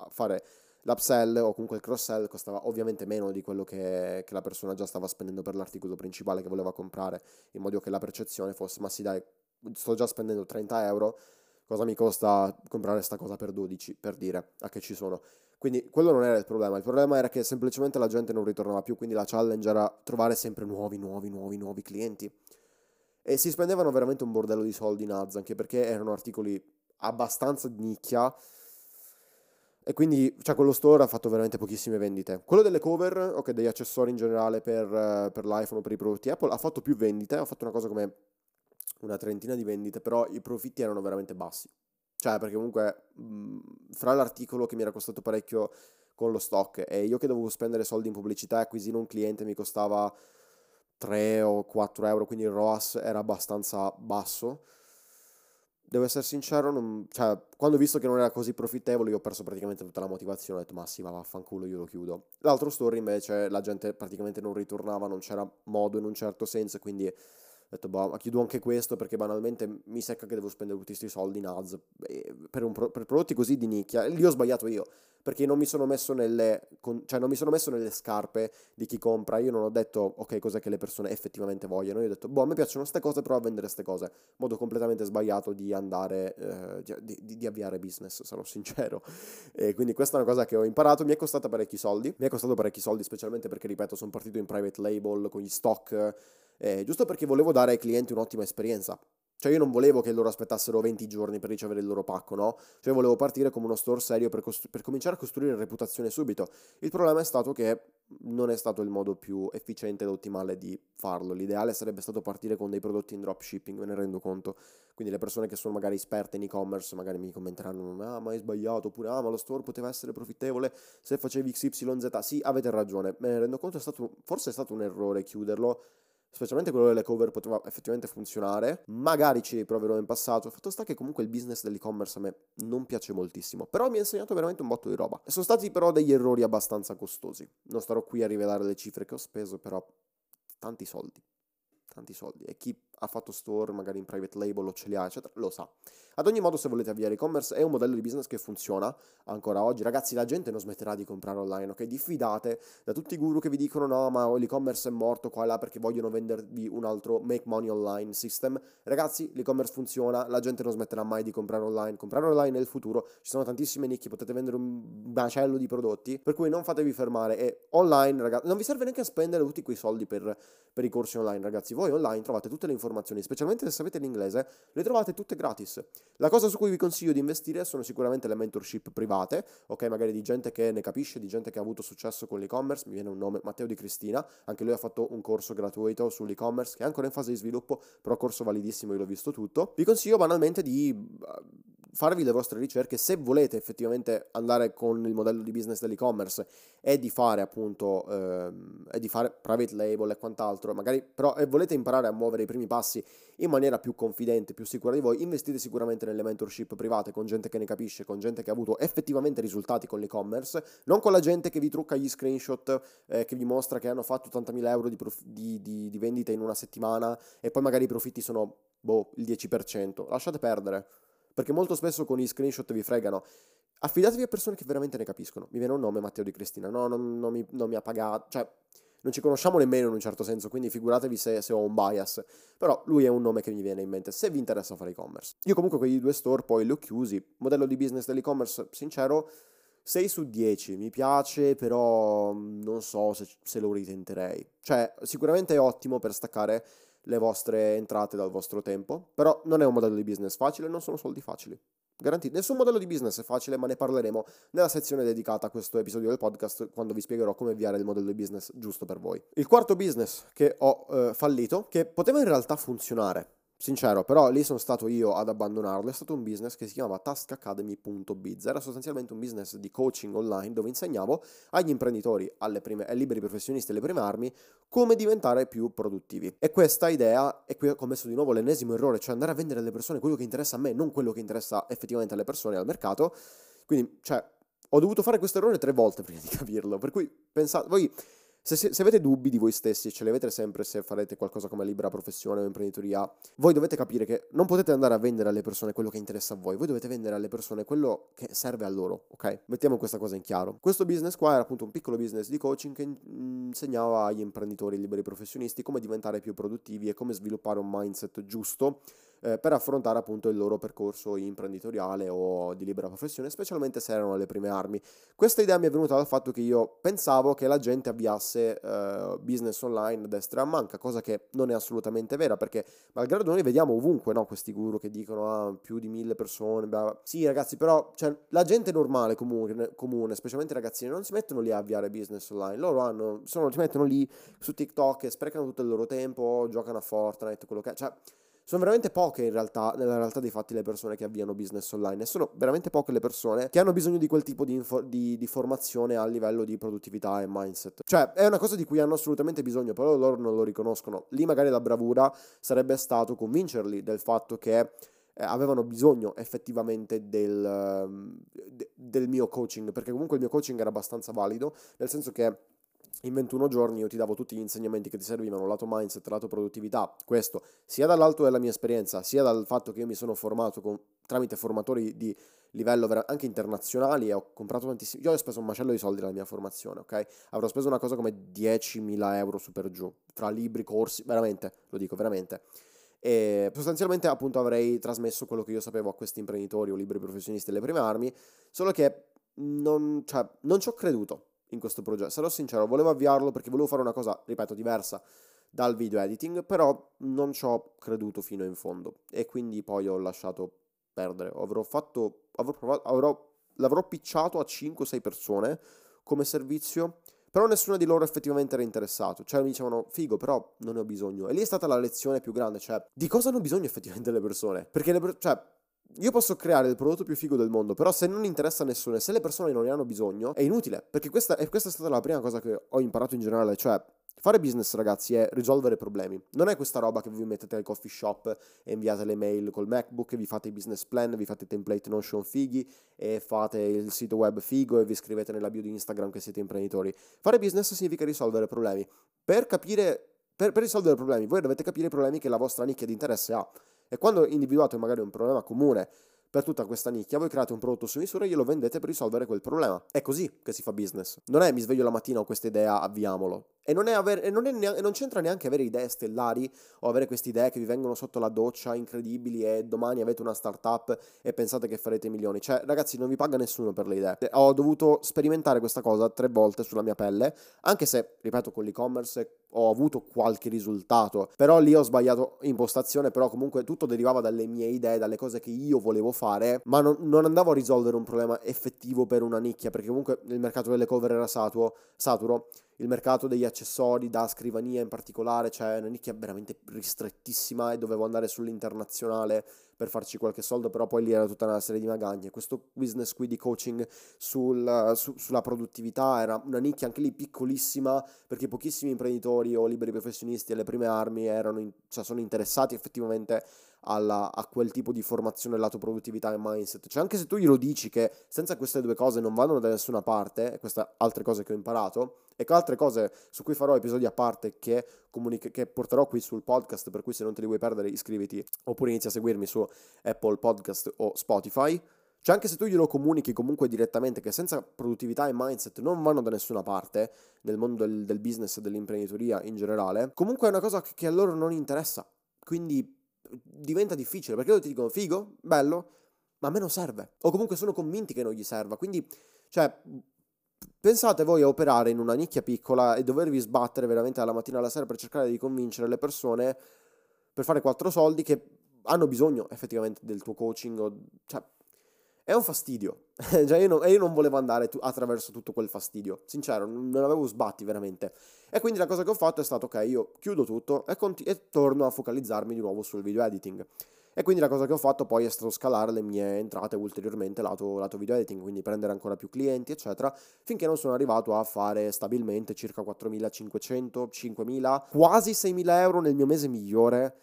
fare L'upsell o comunque il cross-sell costava ovviamente meno di quello che, che, la persona già stava spendendo per l'articolo principale che voleva comprare, in modo che la percezione fosse, ma sì dai, sto già spendendo 30 euro, cosa mi costa comprare questa cosa per 12, per dire, a che ci sono. Quindi quello non era il problema, il problema era che semplicemente la gente non ritornava più, quindi la challenge era trovare sempre nuovi, nuovi, nuovi, nuovi clienti. E si spendevano veramente un bordello di soldi in ads, anche perché erano articoli abbastanza di nicchia, e quindi, cioè, quello store ha fatto veramente pochissime vendite. Quello delle cover, ok, degli accessori in generale per, uh, per l'iPhone o per i prodotti Apple, ha fatto più vendite, ha fatto una cosa come una trentina di vendite, però i profitti erano veramente bassi. Cioè, perché comunque, mh, fra l'articolo che mi era costato parecchio con lo stock e io che dovevo spendere soldi in pubblicità e acquisire un cliente mi costava 3 o 4 euro, quindi il ROAS era abbastanza basso devo essere sincero, non, cioè, quando ho visto che non era così profittevole, io ho perso praticamente tutta la motivazione. Ho detto, ma sì, va, vaffanculo, io lo chiudo. L'altro story invece, la gente praticamente non ritornava, non c'era modo in un certo senso, quindi ho detto, boh, ma chiudo anche questo perché banalmente mi secca che devo spendere tutti questi soldi in ads per, pro- per, prodotti così di nicchia. Lì ho sbagliato io, perché non mi sono messo nelle, con- cioè non mi sono messo nelle scarpe di chi compra. Io non ho detto, ok, cos'è che le persone effettivamente vogliono. Io ho detto, boh, a me piacciono queste cose, provo a vendere queste cose. Modo completamente sbagliato di andare, eh, di, di, di, avviare business, sarò sincero. E quindi questa è una cosa che ho imparato. Mi è costata parecchi soldi. Mi è costato parecchi soldi, specialmente perché, ripeto, sono partito in private label con gli stock eh, giusto perché volevo dare ai clienti un'ottima esperienza. Cioè io non volevo che loro aspettassero 20 giorni per ricevere il loro pacco, no? Cioè volevo partire come uno store serio per, costru- per, cominciare a costruire reputazione subito. Il problema è stato che non è stato il modo più efficiente ed ottimale di farlo. L'ideale sarebbe stato partire con dei prodotti in dropshipping, me ne rendo conto. Quindi le persone che sono magari esperte in e-commerce magari mi commenteranno, ah ma hai sbagliato, oppure ah ma lo store poteva essere profittevole se facevi XYZ. Sì, avete ragione, me ne rendo conto, è stato, forse è stato un errore chiuderlo specialmente quello delle cover poteva effettivamente funzionare, magari ci riproverò in passato, fatto sta che comunque il business dell'e-commerce a me non piace moltissimo, però mi ha insegnato veramente un botto di roba. E sono stati però degli errori abbastanza costosi, non starò qui a rivelare le cifre che ho speso, però tanti soldi, tanti soldi, e chi ha fatto store, magari in private label o ce li ha, eccetera, lo sa. Ad ogni modo, se volete avviare e-commerce, è un modello di business che funziona ancora oggi. Ragazzi, la gente non smetterà di comprare online, ok? Diffidate da tutti i guru che vi dicono no, ma l'e-commerce è morto qua e là perché vogliono vendervi un altro make money online system. Ragazzi, l'e-commerce funziona, la gente non smetterà mai di comprare online. Comprare online è il futuro, ci sono tantissime nicchie, potete vendere un macello di prodotti, per cui non fatevi fermare. E online, ragazzi, non vi serve neanche spendere tutti quei soldi per, per i corsi online, ragazzi. Voi online trovate tutte le informazioni, specialmente se sapete l'inglese, le trovate tutte gratis. La cosa su cui vi consiglio di investire sono sicuramente le mentorship private, ok? Magari di gente che ne capisce, di gente che ha avuto successo con l'e-commerce. Mi viene un nome, Matteo Di Cristina, anche lui ha fatto un corso gratuito sull'e-commerce che è ancora in fase di sviluppo, però corso validissimo, io l'ho visto tutto. Vi consiglio banalmente di farvi le vostre ricerche se volete effettivamente andare con il modello di business dell'e-commerce e di fare appunto ehm, e di fare private label e quant'altro magari però e volete imparare a muovere i primi passi in maniera più confidente più sicura di voi investite sicuramente nelle mentorship private con gente che ne capisce con gente che ha avuto effettivamente risultati con l'e-commerce non con la gente che vi trucca gli screenshot eh, che vi mostra che hanno fatto 80.000 euro di, prof- di, di, di vendita in una settimana e poi magari i profitti sono boh il 10% lasciate perdere perché molto spesso con i screenshot vi fregano. Affidatevi a persone che veramente ne capiscono. Mi viene un nome, Matteo Di Cristina. No, non, non, mi, non mi, ha pagato. Cioè, non ci conosciamo nemmeno in un certo senso, quindi figuratevi se, se, ho un bias. Però lui è un nome che mi viene in mente se vi interessa fare e-commerce. Io comunque quei due store poi li ho chiusi. Modello di business dell'e-commerce, sincero, 6 su 10. Mi piace, però non so se, se lo ritenterei. Cioè, sicuramente è ottimo per staccare le vostre entrate dal vostro tempo, però non è un modello di business facile, non sono soldi facili. Garantito. Nessun modello di business è facile, ma ne parleremo nella sezione dedicata a questo episodio del podcast quando vi spiegherò come avviare il modello di business giusto per voi. Il quarto business che ho eh, fallito, che poteva in realtà funzionare, Sincero, però lì sono stato io ad abbandonarlo, è stato un business che si chiamava taskacademy.biz, era sostanzialmente un business di coaching online dove insegnavo agli imprenditori, prime, ai liberi professionisti e alle prime armi come diventare più produttivi. E questa idea, e qui ho commesso di nuovo l'ennesimo errore, cioè andare a vendere alle persone quello che interessa a me, non quello che interessa effettivamente alle persone al mercato, quindi, cioè, ho dovuto fare questo errore tre volte prima di capirlo, per cui pensate, voi se, se, se, avete dubbi di voi stessi, ce li avete sempre se farete qualcosa come libera professione o imprenditoria, voi dovete capire che non potete andare a vendere alle persone quello che interessa a voi, voi dovete vendere alle persone quello che serve a loro, ok? Mettiamo questa cosa in chiaro. Questo business qua era appunto un piccolo business di coaching che insegnava agli imprenditori liberi professionisti come diventare più produttivi e come sviluppare un mindset giusto eh, per affrontare appunto il loro percorso imprenditoriale o di libera professione, specialmente se erano alle prime armi. Questa idea mi è venuta dal fatto che io pensavo che la gente avviasse eh, business online a destra e a manca, cosa che non è assolutamente vera, perché malgrado noi vediamo ovunque no, questi guru che dicono ah, più di mille persone, blah. sì ragazzi, però cioè, la gente normale, comune, comune, specialmente i ragazzini, non si mettono lì a avviare business online, loro hanno, sono, si mettono lì su TikTok e sprecano tutto il loro tempo, giocano a Fortnite, quello che cioè sono veramente poche in realtà, nella realtà dei fatti, le persone che avviano business online e sono veramente poche le persone che hanno bisogno di quel tipo di, info- di, di, formazione a livello di produttività e mindset. Cioè, è una cosa di cui hanno assolutamente bisogno, però loro non lo riconoscono. Lì magari la bravura sarebbe stato convincerli del fatto che eh, avevano bisogno effettivamente del, de- del mio coaching, perché comunque il mio coaching era abbastanza valido, nel senso che in 21 giorni io ti davo tutti gli insegnamenti che ti servivano, lato mindset, lato produttività, questo sia dall'alto della mia esperienza, sia dal fatto che io mi sono formato con, tramite formatori di livello vera- anche internazionali e ho comprato tantissimi, io ho speso un macello di soldi nella mia formazione, ok? Avrò speso una cosa come 10.000 euro su per giù, tra libri, corsi, veramente, lo dico veramente. E sostanzialmente appunto avrei trasmesso quello che io sapevo a questi imprenditori o libri professionisti delle prime armi, solo che non, cioè, non ci ho creduto in questo progetto. Sarò sincero, volevo avviarlo perché volevo fare una cosa, ripeto, diversa dal video editing, però non ci ho creduto fino in fondo e quindi poi ho lasciato perdere. Avrò fatto, avrò provato, avrò, l'avrò picciato a 5-6 persone come servizio, però nessuno di loro effettivamente era interessato. Cioè mi dicevano, figo, però non ne ho bisogno. E lì è stata la lezione più grande, cioè, di cosa hanno bisogno effettivamente le persone? Perché le persone, cioè, io posso creare il prodotto più figo del mondo, però se non interessa a nessuno e se le persone non ne hanno bisogno, è inutile. Perché questa, questa è stata la prima cosa che ho imparato in generale, cioè Fare business, ragazzi, è risolvere problemi. Non è questa roba che vi mettete al coffee shop e inviate le mail col MacBook, vi fate i business plan, vi fate i template Notion fighi e fate il sito web figo e vi scrivete nella bio di Instagram che siete imprenditori. Fare business significa risolvere problemi. Per capire per, per risolvere problemi, voi dovete capire i problemi che la vostra nicchia di interesse ha. E quando individuate magari un problema comune per tutta questa nicchia, voi create un prodotto su misura e glielo vendete per risolvere quel problema. È così che si fa business. Non è mi sveglio la mattina ho questa idea, avviamolo. E non, avere, e non, neanche, e non c'entra neanche avere idee stellari o avere queste idee che vi vengono sotto la doccia incredibili e domani avete una startup e pensate che farete milioni. Cioè, ragazzi, non vi paga nessuno per le idee. Ho dovuto sperimentare questa cosa tre volte sulla mia pelle, anche se, ripeto, con l'e-commerce ho avuto qualche risultato, però lì ho sbagliato impostazione, però comunque tutto derivava dalle mie idee, dalle cose che io volevo fare, ma non, non andavo a risolvere un problema effettivo per una nicchia, perché comunque il mercato delle cover era saturo, saturo il mercato degli accessori da scrivania in particolare, cioè una nicchia veramente ristrettissima e dovevo andare sull'internazionale per farci qualche soldo, però poi lì era tutta una serie di magagne. Questo business qui di coaching sul, su, sulla produttività era una nicchia anche lì piccolissima, perché pochissimi imprenditori o liberi professionisti alle prime armi erano in, cioè sono interessati effettivamente alla, a quel tipo di formazione lato produttività e mindset. Cioè anche se tu glielo dici che senza queste due cose non vanno da nessuna parte, queste altre cose che ho imparato, e altre cose su cui farò episodi a parte che, comunica- che porterò qui sul podcast, per cui se non te li vuoi perdere iscriviti oppure inizia a seguirmi su Apple Podcast o Spotify. Cioè anche se tu glielo comunichi comunque direttamente che senza produttività e mindset non vanno da nessuna parte nel mondo del, del business e dell'imprenditoria in generale, comunque è una cosa che a loro non interessa. Quindi diventa difficile perché loro ti dicono figo, bello, ma a me non serve. O comunque sono convinti che non gli serva. Quindi, cioè, pensate voi a operare in una nicchia piccola e dovervi sbattere veramente dalla mattina alla sera per cercare di convincere le persone per fare quattro soldi che hanno bisogno effettivamente del tuo coaching. O, cioè, è un fastidio. cioè io, non, io non volevo andare tu, attraverso tutto quel fastidio. Sincero, non avevo sbatti veramente. E quindi la cosa che ho fatto è stato, ok, io chiudo tutto e, conti- e torno a focalizzarmi di nuovo sul video editing. E quindi la cosa che ho fatto poi è stato scalare le mie entrate ulteriormente lato, lato video editing, quindi prendere ancora più clienti, eccetera, finché non sono arrivato a fare stabilmente circa 4.500, 5.000, quasi 6.000 euro nel mio mese migliore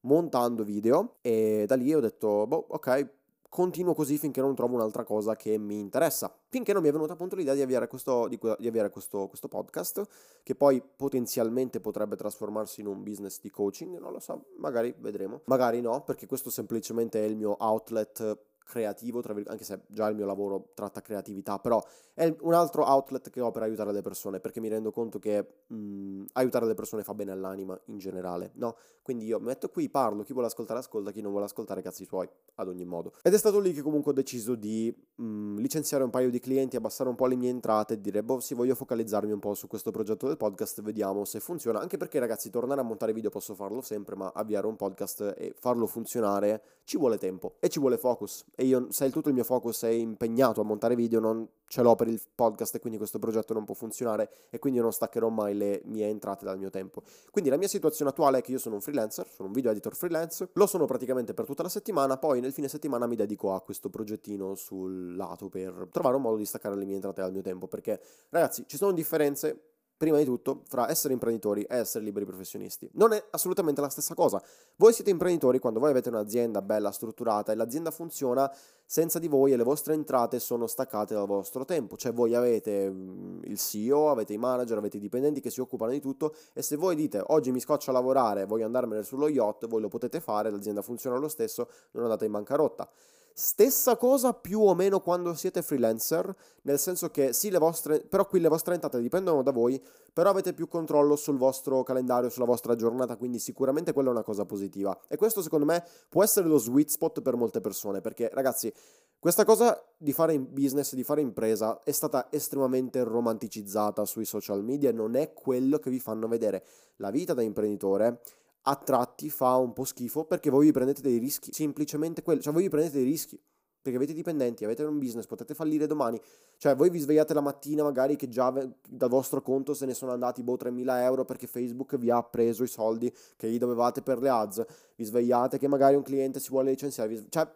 montando video. E da lì ho detto, boh, ok, continuo così finché non trovo un'altra cosa che mi interessa. Finché non mi è venuta appunto l'idea di avviare, questo, di, di avviare questo, questo, podcast, che poi potenzialmente potrebbe trasformarsi in un business di coaching, non lo so, magari vedremo. Magari no, perché questo semplicemente è il mio outlet creativo, anche se già il mio lavoro tratta creatività, però è un altro outlet che ho per aiutare le persone, perché mi rendo conto che mh, aiutare le persone fa bene all'anima in generale, no? Quindi io metto qui, parlo, chi vuole ascoltare ascolta, chi non vuole ascoltare cazzi suoi, ad ogni modo. Ed è stato lì che comunque ho deciso di mh, licenziare un paio di clienti, abbassare un po' le mie entrate e dire, boh, sì, voglio focalizzarmi un po' su questo progetto del podcast, vediamo se funziona, anche perché ragazzi, tornare a montare video posso farlo sempre, ma avviare un podcast e farlo funzionare ci vuole tempo e ci vuole focus. E io, se tutto il mio focus è impegnato a montare video, non ce l'ho per il podcast e quindi questo progetto non può funzionare e quindi io non staccherò mai le mie entrate dal mio tempo. Quindi la mia situazione attuale è che io sono un freelancer, sono un video editor freelance, lo sono praticamente per tutta la settimana, poi nel fine settimana mi dedico a questo progettino sul lato per trovare un modo di staccare le mie entrate dal mio tempo, perché ragazzi ci sono differenze prima di tutto, fra essere imprenditori e essere liberi professionisti. Non è assolutamente la stessa cosa. Voi siete imprenditori quando voi avete un'azienda bella strutturata e l'azienda funziona senza di voi e le vostre entrate sono staccate dal vostro tempo. Cioè voi avete mm, il CEO, avete i manager, avete i dipendenti che si occupano di tutto e se voi dite oggi mi scoccio a lavorare, voglio andarmene sullo yacht, voi lo potete fare, l'azienda funziona lo stesso, non andate in bancarotta. Stessa cosa più o meno quando siete freelancer, nel senso che sì, le vostre, però qui le vostre entrate dipendono da voi, però avete più controllo sul vostro calendario, sulla vostra giornata, quindi sicuramente quella è una cosa positiva. E questo secondo me può essere lo sweet spot per molte persone, perché ragazzi, questa cosa di fare business, di fare impresa, è stata estremamente romanticizzata sui social media non è quello che vi fanno vedere. La vita da imprenditore a tratti fa un po' schifo perché voi vi prendete dei rischi, semplicemente quello, cioè voi vi prendete dei rischi, perché avete dipendenti, avete un business, potete fallire domani, cioè voi vi svegliate la mattina magari che già dal vostro conto se ne sono andati boh 3.000 euro perché Facebook vi ha preso i soldi che gli dovevate per le ads, vi svegliate che magari un cliente si vuole licenziare, cioè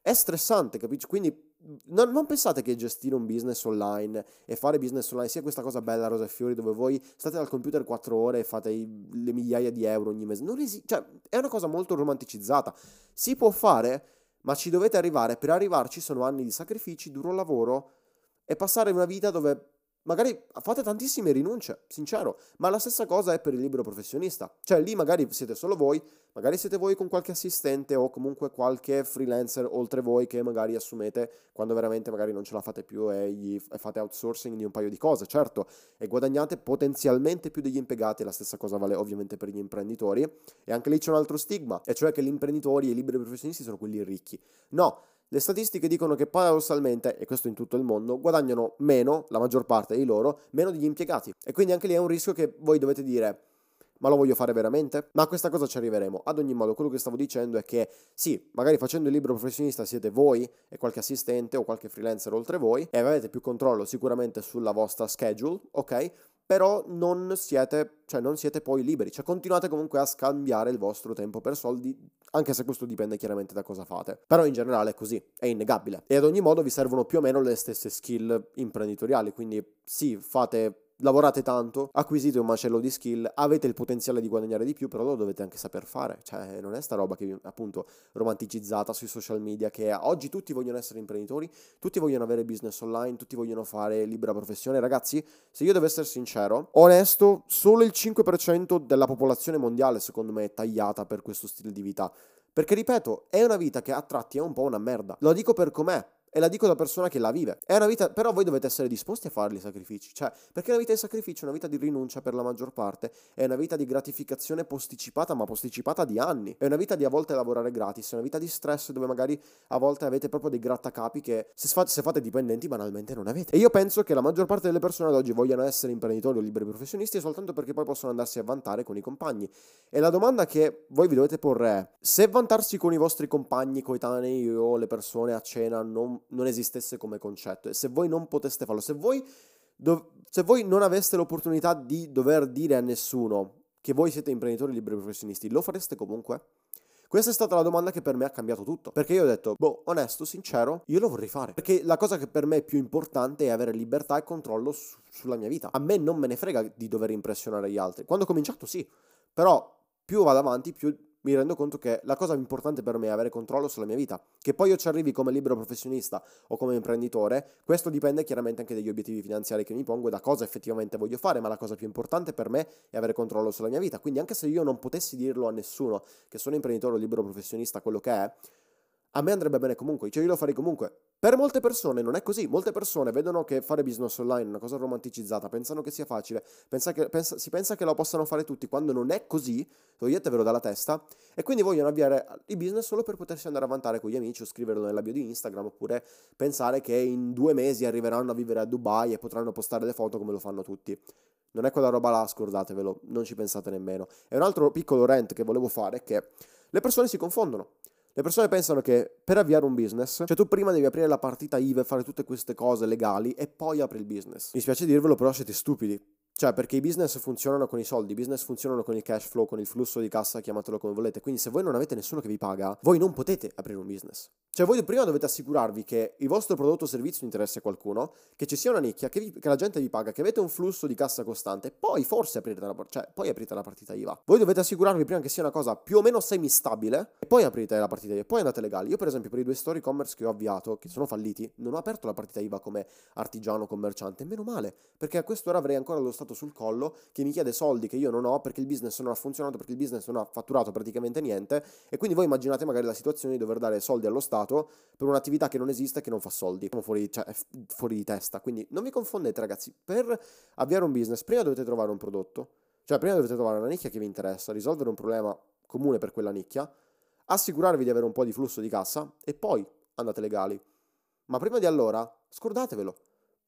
è stressante, capisci? Quindi non, non, pensate che gestire un business online e fare business online sia questa cosa bella, rosa e fiori, dove voi state al computer 4 ore e fate i, le migliaia di euro ogni mese. Non esi- cioè, è una cosa molto romanticizzata. Si può fare, ma ci dovete arrivare. Per arrivarci sono anni di sacrifici, duro lavoro e passare una vita dove magari fate tantissime rinunce, sincero, ma la stessa cosa è per il libero professionista. Cioè lì magari siete solo voi, magari siete voi con qualche assistente o comunque qualche freelancer oltre voi che magari assumete quando veramente magari non ce la fate più e, gli, e fate outsourcing di un paio di cose, certo, e guadagnate potenzialmente più degli impiegati, la stessa cosa vale ovviamente per gli imprenditori e anche lì c'è un altro stigma, e cioè che gli imprenditori e i liberi professionisti sono quelli ricchi. No, le statistiche dicono che paradossalmente, e questo in tutto il mondo, guadagnano meno, la maggior parte di loro, meno degli impiegati. E quindi anche lì è un rischio che voi dovete dire, ma lo voglio fare veramente? Ma a questa cosa ci arriveremo. Ad ogni modo, quello che stavo dicendo è che sì, magari facendo il libro professionista siete voi e qualche assistente o qualche freelancer oltre voi e avete più controllo sicuramente sulla vostra schedule, ok? Però non siete, cioè non siete poi liberi, cioè continuate comunque a scambiare il vostro tempo per soldi, anche se questo dipende chiaramente da cosa fate. Però in generale è così, è innegabile. E ad ogni modo vi servono più o meno le stesse skill imprenditoriali, quindi sì, fate lavorate tanto, acquisite un macello di skill, avete il potenziale di guadagnare di più, però lo dovete anche saper fare. Cioè, non è sta roba che appunto romanticizzata sui social media che oggi tutti vogliono essere imprenditori, tutti vogliono avere business online, tutti vogliono fare libera professione. Ragazzi, se io devo essere sincero, onesto, solo il 5% della popolazione mondiale secondo me è tagliata per questo stile di vita. Perché ripeto, è una vita che a tratti è un po' una merda. Lo dico per com'è. E la dico da persona che la vive. È una vita, però voi dovete essere disposti a fare i sacrifici. Cioè, perché una vita di sacrificio è una vita di rinuncia per la maggior parte, è una vita di gratificazione posticipata, ma posticipata di anni. È una vita di a volte lavorare gratis, è una vita di stress dove magari a volte avete proprio dei grattacapi che se fate, se fate dipendenti banalmente non avete. E io penso che la maggior parte delle persone ad oggi vogliano essere imprenditori o liberi professionisti soltanto perché poi possono andarsi a vantare con i compagni. E la domanda che voi vi dovete porre è: se vantarsi con i vostri compagni, coetanei o le persone a cena non non esistesse come concetto e se voi non poteste farlo, se voi, dov- se voi non aveste l'opportunità di dover dire a nessuno che voi siete imprenditori liberi professionisti, lo fareste comunque? Questa è stata la domanda che per me ha cambiato tutto. Perché io ho detto, boh, onesto, sincero, io lo vorrei fare. Perché la cosa che per me è più importante è avere libertà e controllo su- sulla mia vita. A me non me ne frega di dover impressionare gli altri. Quando ho cominciato, sì. Però più vado avanti, più mi rendo conto che la cosa importante per me è avere controllo sulla mia vita. Che poi io ci arrivi come libero professionista o come imprenditore, questo dipende chiaramente anche dagli obiettivi finanziari che mi pongo e da cosa effettivamente voglio fare, ma la cosa più importante per me è avere controllo sulla mia vita. Quindi anche se io non potessi dirlo a nessuno che sono imprenditore o libero professionista, quello che è, a me andrebbe bene comunque, cioè io lo farei comunque. Per molte persone non è così, molte persone vedono che fare business online è una cosa romanticizzata, pensano che sia facile, pensa che, pensa, si pensa che lo possano fare tutti, quando non è così, toglietevelo dalla testa, e quindi vogliono avviare il business solo per potersi andare a vantare con gli amici o scriverlo nella bio di Instagram, oppure pensare che in due mesi arriveranno a vivere a Dubai e potranno postare le foto come lo fanno tutti. Non è quella roba là, scordatevelo, non ci pensate nemmeno. E un altro piccolo rant che volevo fare è che le persone si confondono. Le persone pensano che per avviare un business, cioè tu prima devi aprire la partita IVA e fare tutte queste cose legali e poi apri il business. Mi spiace dirvelo, però siete stupidi. Cioè, perché i business funzionano con i soldi, i business funzionano con il cash flow, con il flusso di cassa, chiamatelo come volete. Quindi se voi non avete nessuno che vi paga, voi non potete aprire un business. Cioè, voi prima dovete assicurarvi che il vostro prodotto o servizio interessi a qualcuno, che ci sia una nicchia, che, vi, che, la gente vi paga, che avete un flusso di cassa costante, poi forse aprite la, cioè, poi aprite la partita IVA. Voi dovete assicurarvi prima che sia una cosa più o meno semi-stabile, e poi aprite la partita IVA, poi andate legali. Io, per esempio, per i due store e-commerce che ho avviato, che sono falliti, non ho aperto la partita IVA come artigiano commerciante, meno male, perché a quest'ora avrei ancora lo stato sul collo che mi chiede soldi che io non ho perché il business non ha funzionato, perché il business non ha fatturato praticamente niente e quindi voi immaginate magari la situazione di dover dare soldi allo Stato per un'attività che non esiste e che non fa soldi, siamo fuori, cioè, fuori di testa. Quindi non vi confondete ragazzi, per avviare un business prima dovete trovare un prodotto, cioè prima dovete trovare una nicchia che vi interessa, risolvere un problema comune per quella nicchia, assicurarvi di avere un po' di flusso di cassa e poi andate legali. Ma prima di allora, scordatevelo.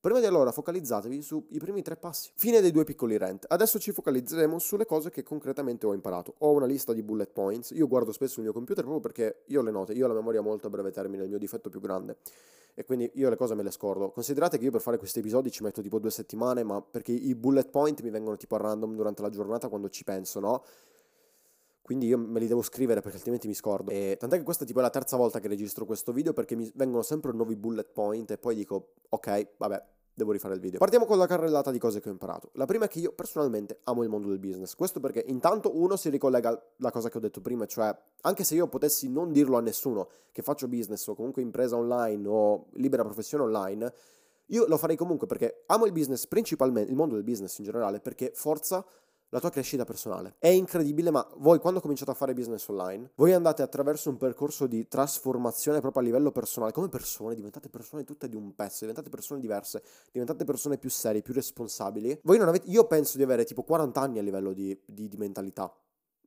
Prima di allora focalizzatevi sui primi tre passi. Fine dei due piccoli rant. Adesso ci focalizzeremo sulle cose che concretamente ho imparato. Ho una lista di bullet points. Io guardo spesso il mio computer proprio perché io le note, io ho la memoria molto a breve termine, il mio difetto più grande. E quindi io le cose me le scordo. Considerate che io per fare questi episodi ci metto tipo due settimane, ma perché i bullet point mi vengono tipo a random durante la giornata quando ci penso, no? Quindi io me li devo scrivere perché altrimenti mi scordo. E tant'è che questa tipo è la terza volta che registro questo video perché mi vengono sempre nuovi bullet point e poi dico ok, vabbè, devo rifare il video. Partiamo con la carrellata di cose che ho imparato. La prima è che io personalmente amo il mondo del business. Questo perché intanto uno si ricollega alla cosa che ho detto prima, cioè anche se io potessi non dirlo a nessuno che faccio business o comunque impresa online o libera professione online, Io lo farei comunque perché amo il business, principalmente il mondo del business in generale, perché forza la tua crescita personale. È incredibile, ma voi quando cominciate a fare business online, voi andate attraverso un percorso di trasformazione proprio a livello personale, come persone, diventate persone tutte di un pezzo, diventate persone diverse, diventate persone più serie, più responsabili. Voi non avete, io penso di avere tipo 40 anni a livello di, di, di mentalità.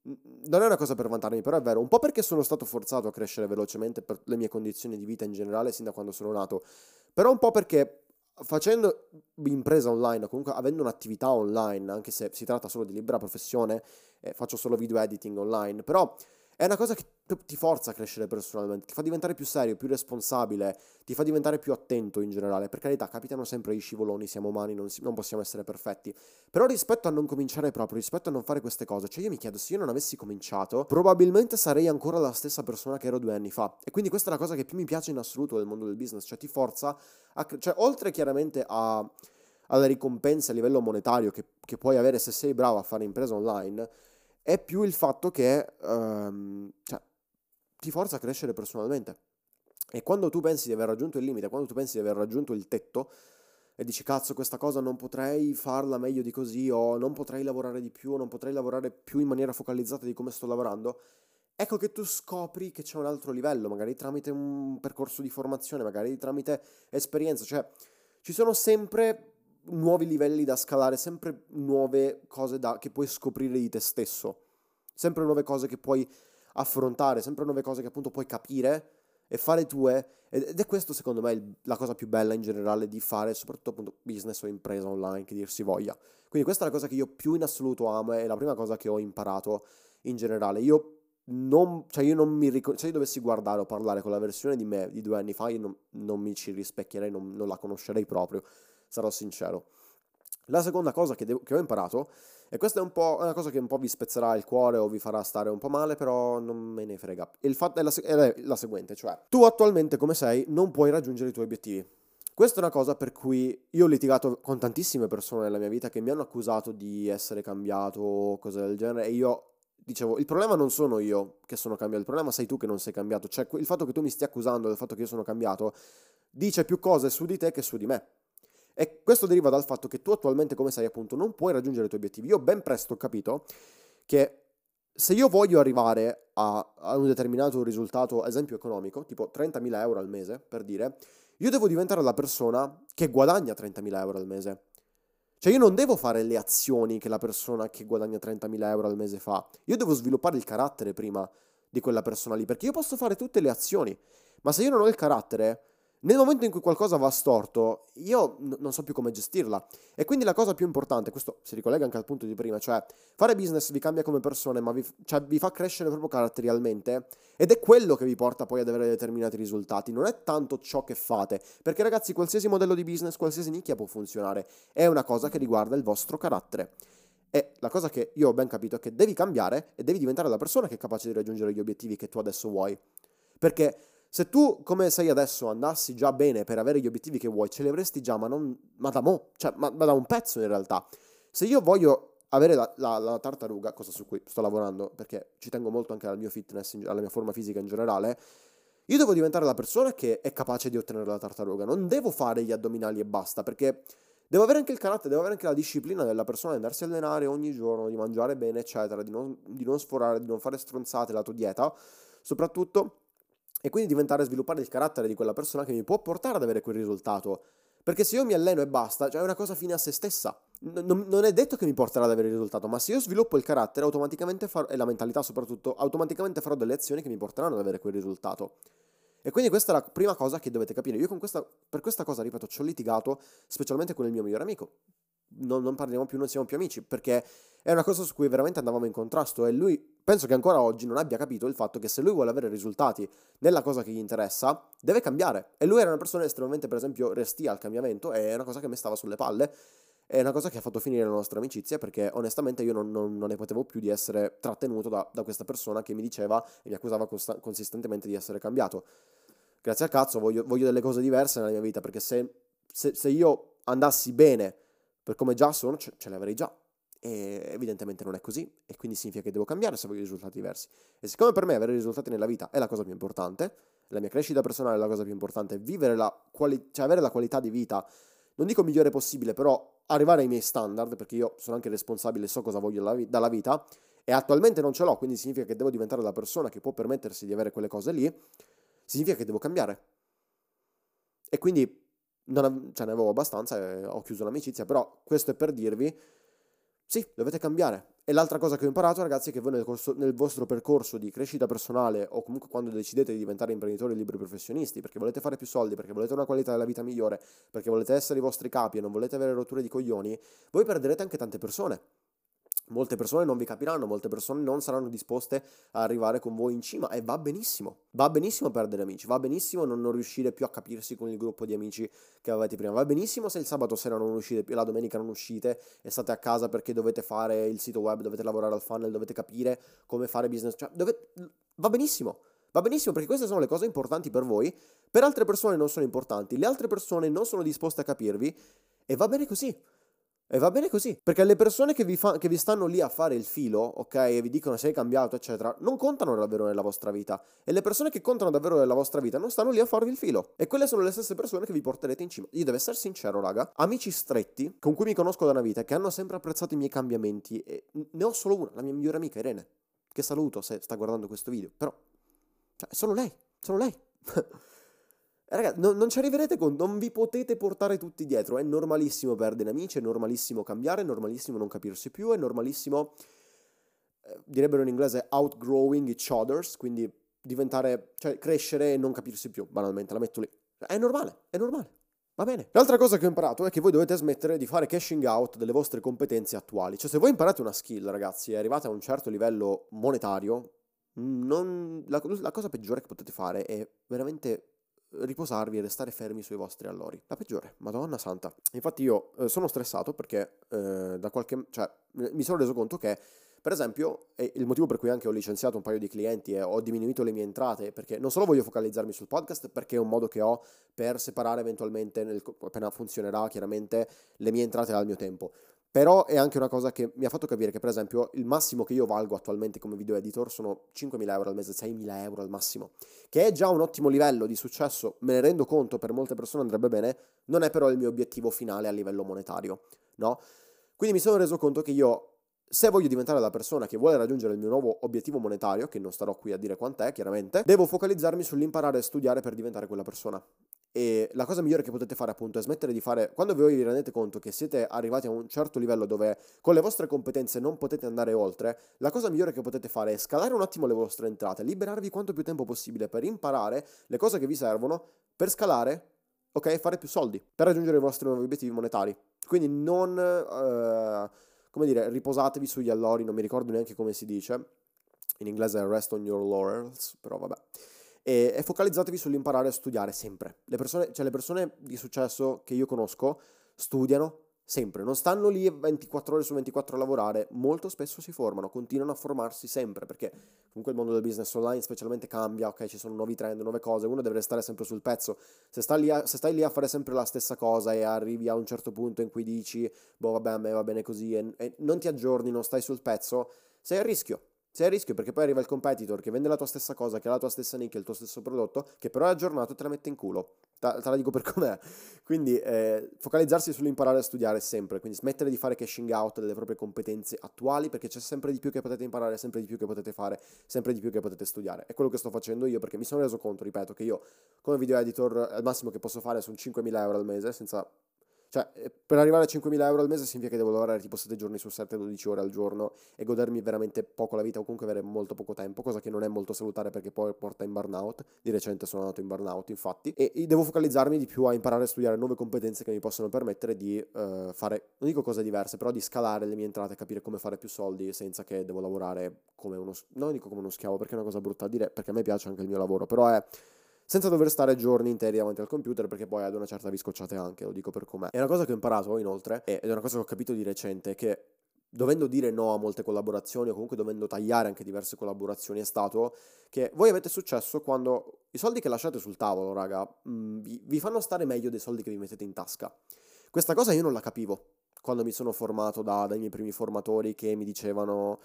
Non è una cosa per vantarmi, però è vero, un po' perché sono stato forzato a crescere velocemente per le mie condizioni di vita in generale sin da quando sono nato, però un po' perché facendo impresa online o comunque avendo un'attività online, anche se si tratta solo di libera professione, eh, faccio solo video editing online, però è una cosa che ti forza a crescere personalmente, ti fa diventare più serio, più responsabile, ti fa diventare più attento in generale. Per carità, capitano sempre gli scivoloni, siamo umani, non, si, non, possiamo essere perfetti. Però rispetto a non cominciare proprio, rispetto a non fare queste cose, cioè io mi chiedo, se io non avessi cominciato, probabilmente sarei ancora la stessa persona che ero due anni fa. E quindi questa è la cosa che più mi piace in assoluto del mondo del business, cioè ti forza a... cioè oltre chiaramente a alle ricompense a livello monetario che, che puoi avere se sei bravo a fare impresa online, è più il fatto che um, cioè, ti forza a crescere personalmente. E quando tu pensi di aver raggiunto il limite, quando tu pensi di aver raggiunto il tetto, e dici cazzo questa cosa non potrei farla meglio di così o non potrei lavorare di più o non potrei lavorare più in maniera focalizzata di come sto lavorando, ecco che tu scopri che c'è un altro livello, magari tramite un percorso di formazione, magari tramite esperienza, cioè ci sono sempre nuovi livelli da scalare, sempre nuove cose da, che puoi scoprire di te stesso, sempre nuove cose che puoi affrontare, sempre nuove cose che appunto puoi capire e fare tue. Ed è questo secondo me la cosa più bella in generale di fare soprattutto appunto business o impresa online che dir si voglia. Quindi questa è la cosa che io più in assoluto amo, è la prima cosa che ho imparato in generale. Io non, cioè io non mi ricordo, se io dovessi guardare o parlare con la versione di me di due anni fa, io non, non mi ci rispecchierei, non, non la conoscerei proprio sarò sincero. La seconda cosa che, devo, che ho imparato, e questa è un po' una cosa che un po' vi spezzerà il cuore o vi farà stare un po' male, però non me ne frega. Il fatto è la, è la seguente, cioè tu attualmente come sei non puoi raggiungere i tuoi obiettivi. Questa è una cosa per cui io ho litigato con tantissime persone nella mia vita che mi hanno accusato di essere cambiato o cose del genere e io dicevo, il problema non sono io che sono cambiato, il problema sei tu che non sei cambiato. Cioè il fatto che tu mi stia accusando del fatto che io sono cambiato dice più cose su di te che su di me. E questo deriva dal fatto che tu attualmente come sei appunto non puoi raggiungere i tuoi obiettivi. Io ben presto ho capito che se io voglio arrivare a, a un determinato risultato, esempio economico, tipo 30.000 euro al mese, per dire, io devo diventare la persona che guadagna 30.000 euro al mese. Cioè io non devo fare le azioni che la persona che guadagna 30.000 euro al mese fa. Io devo sviluppare il carattere prima di quella persona lì, perché io posso fare tutte le azioni, ma se io non ho il carattere, nel momento in cui qualcosa va storto, io n- non so più come gestirla. E quindi la cosa più importante, questo si ricollega anche al punto di prima, cioè fare business vi cambia come persone, ma vi, cioè, vi fa crescere proprio caratterialmente. Ed è quello che vi porta poi ad avere determinati risultati. Non è tanto ciò che fate. Perché ragazzi, qualsiasi modello di business, qualsiasi nicchia può funzionare. È una cosa che riguarda il vostro carattere. E la cosa che io ho ben capito è che devi cambiare e devi diventare la persona che è capace di raggiungere gli obiettivi che tu adesso vuoi. Perché se tu, come sei adesso, andassi già bene per avere gli obiettivi che vuoi, ce li avresti già, ma, non, ma da mo, cioè, ma, ma da un pezzo in realtà. Se io voglio avere la, la, la, tartaruga, cosa su cui sto lavorando, perché ci tengo molto anche al mio fitness, alla mia forma fisica in generale, io devo diventare la persona che è capace di ottenere la tartaruga. Non devo fare gli addominali e basta, perché devo avere anche il carattere, devo avere anche la disciplina della persona di andarsi a allenare ogni giorno, di mangiare bene, eccetera, di non, di non sforare, di non fare stronzate la tua dieta, soprattutto e quindi diventare a sviluppare il carattere di quella persona che mi può portare ad avere quel risultato. Perché se io mi alleno e basta, cioè è una cosa fine a se stessa. Non, non è detto che mi porterà ad avere il risultato, ma se io sviluppo il carattere automaticamente farò, e la mentalità soprattutto, automaticamente farò delle azioni che mi porteranno ad avere quel risultato. E quindi questa è la prima cosa che dovete capire. Io questa, per questa cosa, ripeto, ci ho litigato, specialmente con il mio migliore amico non, non, parliamo più, non siamo più amici, perché è una cosa su cui veramente andavamo in contrasto e lui penso che ancora oggi non abbia capito il fatto che se lui vuole avere risultati nella cosa che gli interessa, deve cambiare. E lui era una persona estremamente, per esempio, restia al cambiamento e è una cosa che mi stava sulle palle. È una cosa che ha fatto finire la nostra amicizia perché onestamente io non, non, non ne potevo più di essere trattenuto da, da, questa persona che mi diceva e mi accusava costa- consistentemente di essere cambiato. Grazie al cazzo voglio, voglio delle cose diverse nella mia vita perché se, se, se io andassi bene per come già sono, ce, ce le avrei già. E evidentemente non è così, e quindi significa che devo cambiare se voglio risultati diversi. E siccome per me avere risultati nella vita è la cosa più importante, la mia crescita personale è la cosa più importante, vivere la quali- cioè avere la qualità di vita, non dico migliore possibile, però arrivare ai miei standard, perché io sono anche responsabile so cosa voglio dalla vita, e attualmente non ce l'ho, quindi significa che devo diventare la persona che può permettersi di avere quelle cose lì, significa che devo cambiare. E quindi non, cioè, ne avevo abbastanza e ho chiuso l'amicizia, però questo è per dirvi, sì, dovete cambiare. E l'altra cosa che ho imparato, ragazzi, è che voi nel, corso, nel, vostro percorso di crescita personale o comunque quando decidete di diventare imprenditori liberi professionisti, perché volete fare più soldi, perché volete una qualità della vita migliore, perché volete essere i vostri capi e non volete avere rotture di coglioni, voi perderete anche tante persone. Molte persone non vi capiranno, molte persone non saranno disposte a arrivare con voi in cima e va benissimo. Va benissimo perdere amici, va benissimo non, non riuscire più a capirsi con il gruppo di amici che avevate prima. Va benissimo se il sabato sera non uscite più, la domenica non uscite e state a casa perché dovete fare il sito web, dovete lavorare al funnel, dovete capire come fare business. Cioè, dove... va benissimo. Va benissimo perché queste sono le cose importanti per voi, per altre persone non sono importanti, le altre persone non sono disposte a capirvi e va bene così. E va bene così, perché le persone che vi, fa- che vi, stanno lì a fare il filo, ok, e vi dicono sei cambiato, eccetera, non contano davvero nella vostra vita. E le persone che contano davvero nella vostra vita non stanno lì a farvi il filo. E quelle sono le stesse persone che vi porterete in cima. Io devo essere sincero, raga, amici stretti, con cui mi conosco da una vita, che hanno sempre apprezzato i miei cambiamenti, e ne ho solo una, la mia migliore amica Irene, che saluto se sta guardando questo video, però, cioè, è solo lei, solo lei. Ragazzi, non, non, ci arriverete con, non vi potete portare tutti dietro, è normalissimo perdere amici, è normalissimo cambiare, è normalissimo non capirsi più, è normalissimo, eh, direbbero in inglese, outgrowing each others, quindi diventare, cioè crescere e non capirsi più, banalmente, la metto lì. È normale, è normale. Va bene. L'altra cosa che ho imparato è che voi dovete smettere di fare cashing out delle vostre competenze attuali. Cioè, se voi imparate una skill, ragazzi, e arrivate a un certo livello monetario, non... la, la cosa peggiore che potete fare è veramente riposarvi e restare fermi sui vostri allori. La peggiore, madonna santa. Infatti io eh, sono stressato perché eh, da qualche... cioè mi sono reso conto che per esempio, il motivo per cui anche ho licenziato un paio di clienti e ho diminuito le mie entrate, perché non solo voglio focalizzarmi sul podcast, perché è un modo che ho per separare eventualmente, nel, appena funzionerà chiaramente, le mie entrate dal mio tempo. Però è anche una cosa che mi ha fatto capire che, per esempio, il massimo che io valgo attualmente come video editor sono 5.000 euro al mese, 6.000 euro al massimo, che è già un ottimo livello di successo, me ne rendo conto, per molte persone andrebbe bene, non è però il mio obiettivo finale a livello monetario, no? Quindi mi sono reso conto che io, se voglio diventare la persona che vuole raggiungere il mio nuovo obiettivo monetario, che non starò qui a dire quant'è, chiaramente, devo focalizzarmi sull'imparare a studiare per diventare quella persona. E la cosa migliore che potete fare appunto è smettere di fare, quando voi vi rendete conto che siete arrivati a un certo livello dove con le vostre competenze non potete andare oltre, la cosa migliore che potete fare è scalare un attimo le vostre entrate, liberarvi quanto più tempo possibile per imparare le cose che vi servono per scalare, ok, fare più soldi, per raggiungere i vostri nuovi obiettivi monetari. Quindi non, uh, come dire, riposatevi sugli allori, non mi ricordo neanche come si dice, in inglese rest on your laurels, però vabbè e, e focalizzatevi sull'imparare a studiare sempre. Le persone, cioè le persone di successo che io conosco studiano sempre, non stanno lì 24 ore su 24 a lavorare, molto spesso si formano, continuano a formarsi sempre, perché comunque il mondo del business online specialmente cambia, ok, ci sono nuovi trend, nuove cose, uno deve stare sempre sul pezzo, se stai lì a, stai lì a fare sempre la stessa cosa e arrivi a un certo punto in cui dici, boh vabbè a me va bene così e, e non ti aggiorni, non stai sul pezzo, sei a rischio, sei a rischio perché poi arriva il competitor che vende la tua stessa cosa, che ha la tua stessa nicchia, il tuo stesso prodotto, che però è aggiornato e te la mette in culo. Te, la dico per com'è. Quindi eh, focalizzarsi sull'imparare a studiare sempre, quindi smettere di fare cashing out delle proprie competenze attuali perché c'è sempre di più che potete imparare, sempre di più che potete fare, sempre di più che potete studiare. È quello che sto facendo io perché mi sono reso conto, ripeto, che io come video editor al massimo che posso fare sono 5.000 euro al mese senza cioè, eh, per arrivare a 5.000 euro al mese significa che devo lavorare tipo 7 giorni su 7, 12 ore al giorno e godermi veramente poco la vita o comunque avere molto poco tempo, cosa che non è molto salutare perché poi porta in burnout. Di recente sono andato in burnout, infatti. E devo focalizzarmi di più a imparare a studiare nuove competenze che mi possono permettere di uh, fare, non dico cose diverse, però di scalare le mie entrate, capire come fare più soldi senza che devo lavorare come uno, non dico come uno schiavo perché è una cosa brutta da dire, perché a me piace anche il mio lavoro, però è senza dover stare giorni interi davanti al computer perché poi ad una certa vi scocciate anche, lo dico per com'è. E una cosa che ho imparato inoltre, ed è una cosa che ho capito di recente, è che dovendo dire no a molte collaborazioni o comunque dovendo tagliare anche diverse collaborazioni è stato che voi avete successo quando i soldi che lasciate sul tavolo, raga, mm, vi, vi fanno stare meglio dei soldi che vi mettete in tasca. Questa cosa io non la capivo quando mi sono formato da, dai miei primi formatori che mi dicevano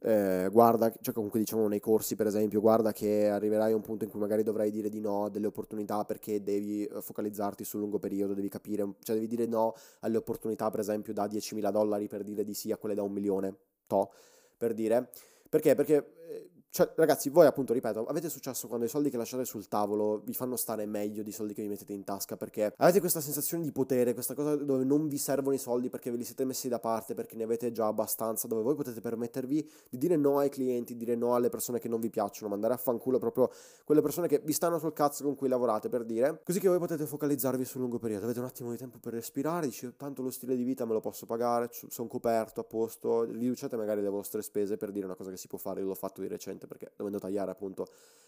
eh, guarda, cioè comunque diciamo nei corsi per esempio, guarda che arriverai a un punto in cui magari dovrai dire di no a delle opportunità perché devi eh, focalizzarti sul lungo periodo, devi capire, cioè devi dire no alle opportunità per esempio da 10.000 dollari per dire di sì a quelle da un milione, to, per dire. Perché? Perché eh, cioè, ragazzi, voi appunto, ripeto, avete successo quando i soldi che lasciate sul tavolo vi fanno stare meglio di soldi che vi mettete in tasca perché avete questa sensazione di potere, questa cosa dove non vi servono i soldi perché ve li siete messi da parte, perché ne avete già abbastanza, dove voi potete permettervi di dire no ai clienti, dire no alle persone che non vi piacciono, mandare a fanculo proprio quelle persone che vi stanno sul cazzo con cui lavorate, per dire, così che voi potete focalizzarvi sul lungo periodo, avete un attimo di tempo per respirare, dici tanto lo stile di vita me lo posso pagare, sono coperto, a posto, riducete magari le vostre spese per dire una cosa che si può fare, io l'ho fatto di recente perché dovendo tagliare appunto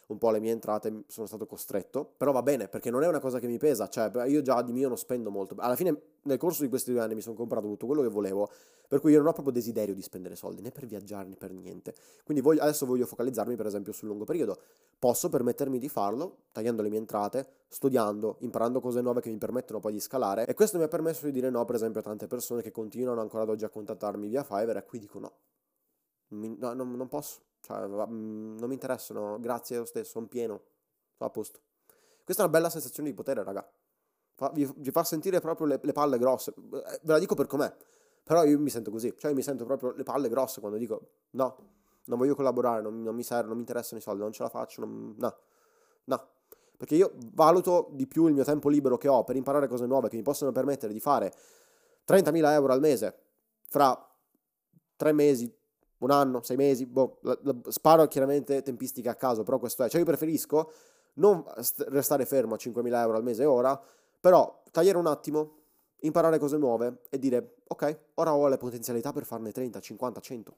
un po' le mie entrate, sono stato costretto, però va bene perché non è una cosa che mi pesa, cioè io già di mio non spendo molto, alla fine nel corso di questi due anni mi sono comprato tutto quello che volevo, per cui io non ho proprio desiderio di spendere soldi, né per viaggiare né per niente, quindi voglio, adesso voglio focalizzarmi per esempio sul lungo periodo, posso permettermi di farlo tagliando le mie entrate, studiando, imparando cose nuove che mi permettono poi di scalare. E questo mi ha permesso di dire no per esempio a tante persone che continuano ancora ad oggi a contattarmi via Fiverr e qui dico no, no, no non posso cioè, mm, non mi interessano, grazie lo stesso, sono pieno, sono a posto. Questa è una bella sensazione di potere, raga. Fa, vi, vi, fa sentire proprio le, le, palle grosse. Eh, ve la dico per com'è. Però io mi sento così. Cioè, io mi sento proprio le palle grosse quando dico no, non voglio collaborare, non, non mi serve, non mi interessano i soldi, non ce la faccio, non, no, no. Perché io valuto di più il mio tempo libero che ho per imparare cose nuove che mi possono permettere di fare 30.000 euro al mese fra tre mesi, un anno, sei mesi, boh, la, la, sparo chiaramente tempistiche a caso, però questo è, cioè io preferisco non st- restare fermo a 5.000 euro al mese ora, però tagliare un attimo, imparare cose nuove e dire, ok, ora ho le potenzialità per farne 30, 50, 100.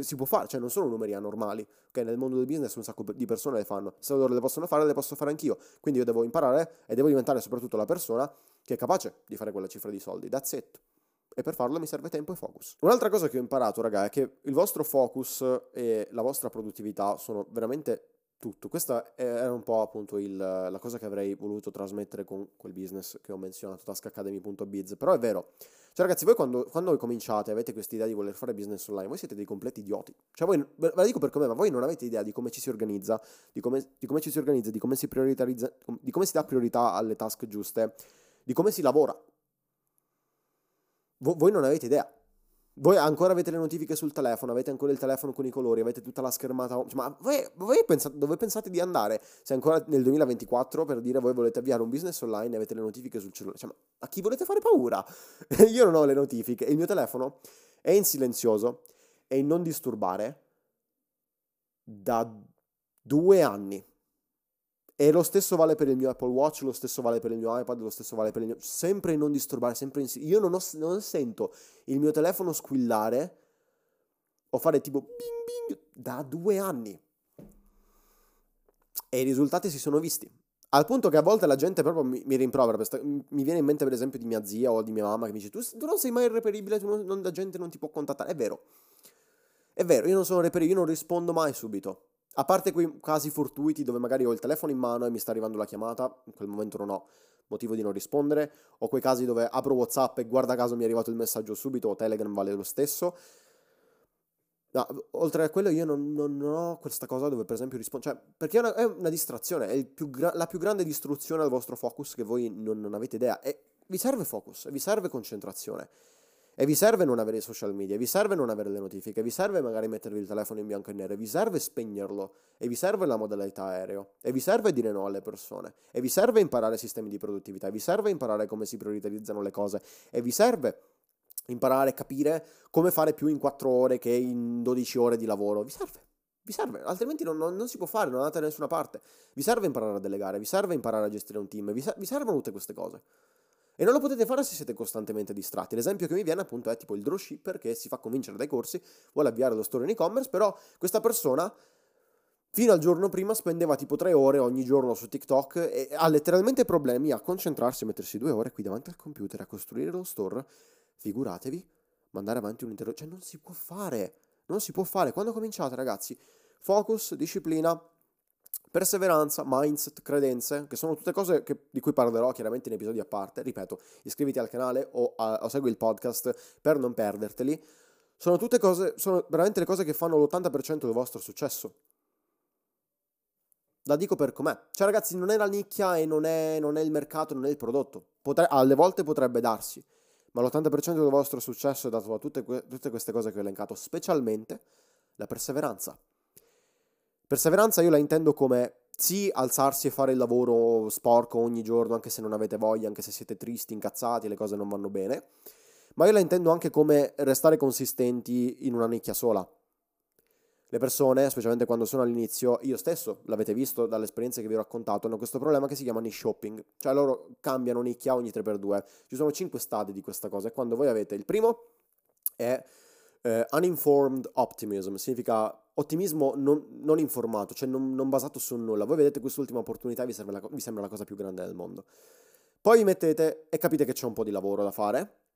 Si può fare, cioè non sono numeri anormali, ok? Nel mondo del business un sacco di persone le fanno, se loro le possono fare, le posso fare anch'io, quindi io devo imparare e devo diventare soprattutto la persona che è capace di fare quella cifra di soldi, that's it e per farlo mi serve tempo e focus. Un'altra cosa che ho imparato, raga, è che il vostro focus e la vostra produttività sono veramente tutto. Questa era un po' appunto il, la cosa che avrei voluto trasmettere con quel business che ho menzionato, taskacademy.biz. Però è vero. Cioè ragazzi, voi quando, quando cominciate avete questa idea di voler fare business online, voi siete dei completi idioti. Cioè voi, ve la dico per come, ma voi non avete idea di come ci si organizza, di come, di come ci si organizza, di come si di come si dà priorità alle task giuste, di come si lavora. Vo- voi non avete idea. Voi ancora avete le notifiche sul telefono, avete ancora il telefono con i colori, avete tutta la schermata. Cioè, ma voi, voi pensate, dove pensate di andare? Se ancora nel 2024 per dire voi volete avviare un business online e avete le notifiche sul cellulare. Cioè, a chi volete fare paura? Io non ho le notifiche. Il mio telefono è in silenzioso e in non disturbare da due anni. E lo stesso vale per il mio Apple Watch, lo stesso vale per il mio iPad, lo stesso vale per il mio... Sempre non disturbare, sempre in... Io non, ho, non sento il mio telefono squillare o fare tipo bing bing da due anni. E i risultati si sono visti. Al punto che a volte la gente proprio mi, mi rimprovera. Sta... mi viene in mente per esempio di mia zia o di mia mamma che mi dice tu, tu non sei mai reperibile, tu non, non, la gente non ti può contattare. È vero. È vero, io non sono reperibile, io non rispondo mai subito. A parte quei casi fortuiti dove magari ho il telefono in mano e mi sta arrivando la chiamata, in quel momento non ho motivo di non rispondere, o quei casi dove apro WhatsApp e guarda caso mi è arrivato il messaggio subito, o Telegram vale lo stesso. No, oltre a quello io non, non, non, ho questa cosa dove per esempio rispondo, cioè, perché è una, è una distrazione, è più gra- la più grande distruzione al vostro focus che voi non, non avete idea, e vi serve focus, vi serve concentrazione. E vi serve non avere i social media, vi serve non avere le notifiche, vi serve magari mettervi il telefono in bianco e nero, vi serve spegnerlo, e vi serve la modalità aereo, e vi serve dire no alle persone, e vi serve imparare sistemi di produttività, e vi serve imparare come si prioritarizzano le cose, e vi serve imparare a capire come fare più in 4 ore che in 12 ore di lavoro. Vi serve. Vi serve, altrimenti non, non, non si può fare, non andate da nessuna parte. Vi serve imparare a delegare, vi serve imparare a gestire un team, vi, vi servono tutte queste cose. E non lo potete fare se siete costantemente distratti. L'esempio che mi viene appunto è tipo il dropshipper che si fa convincere dai corsi, vuole avviare lo store in e-commerce, però questa persona fino al giorno prima spendeva tipo tre ore ogni giorno su TikTok e ha letteralmente problemi a concentrarsi e mettersi due ore qui davanti al computer a costruire lo store. Figuratevi, mandare avanti un intero... Cioè non si può fare, non si può fare. Quando cominciate ragazzi, focus, disciplina, Perseveranza, mindset, credenze, che sono tutte cose che, di cui parlerò chiaramente in episodi a parte. Ripeto, iscriviti al canale o, a, o segui il podcast per non perderteli. Sono tutte cose, sono veramente le cose che fanno l'80% del vostro successo. La dico per com'è. Cioè, ragazzi, non è la nicchia e non è, non è il mercato, non è il prodotto. Potre, alle volte potrebbe darsi, ma l'80% del vostro successo è dato da tutte, tutte queste cose che ho elencato, specialmente la perseveranza. Perseveranza io la intendo come sì, alzarsi e fare il lavoro sporco ogni giorno, anche se non avete voglia, anche se siete tristi, incazzati, le cose non vanno bene, ma io la intendo anche come restare consistenti in una nicchia sola. Le persone, specialmente quando sono all'inizio, io stesso, l'avete visto dalle esperienze che vi ho raccontato, hanno questo problema che si chiama niche shopping, cioè loro cambiano nicchia ogni 3x2. Ci sono 5 stadi di questa cosa e quando voi avete il primo è eh, uninformed optimism, significa ottimismo non, non informato, cioè non, non, basato su nulla. Voi vedete quest'ultima opportunità vi, vi sembra la cosa più grande del mondo. Poi vi mettete e capite che c'è un po' di lavoro da fare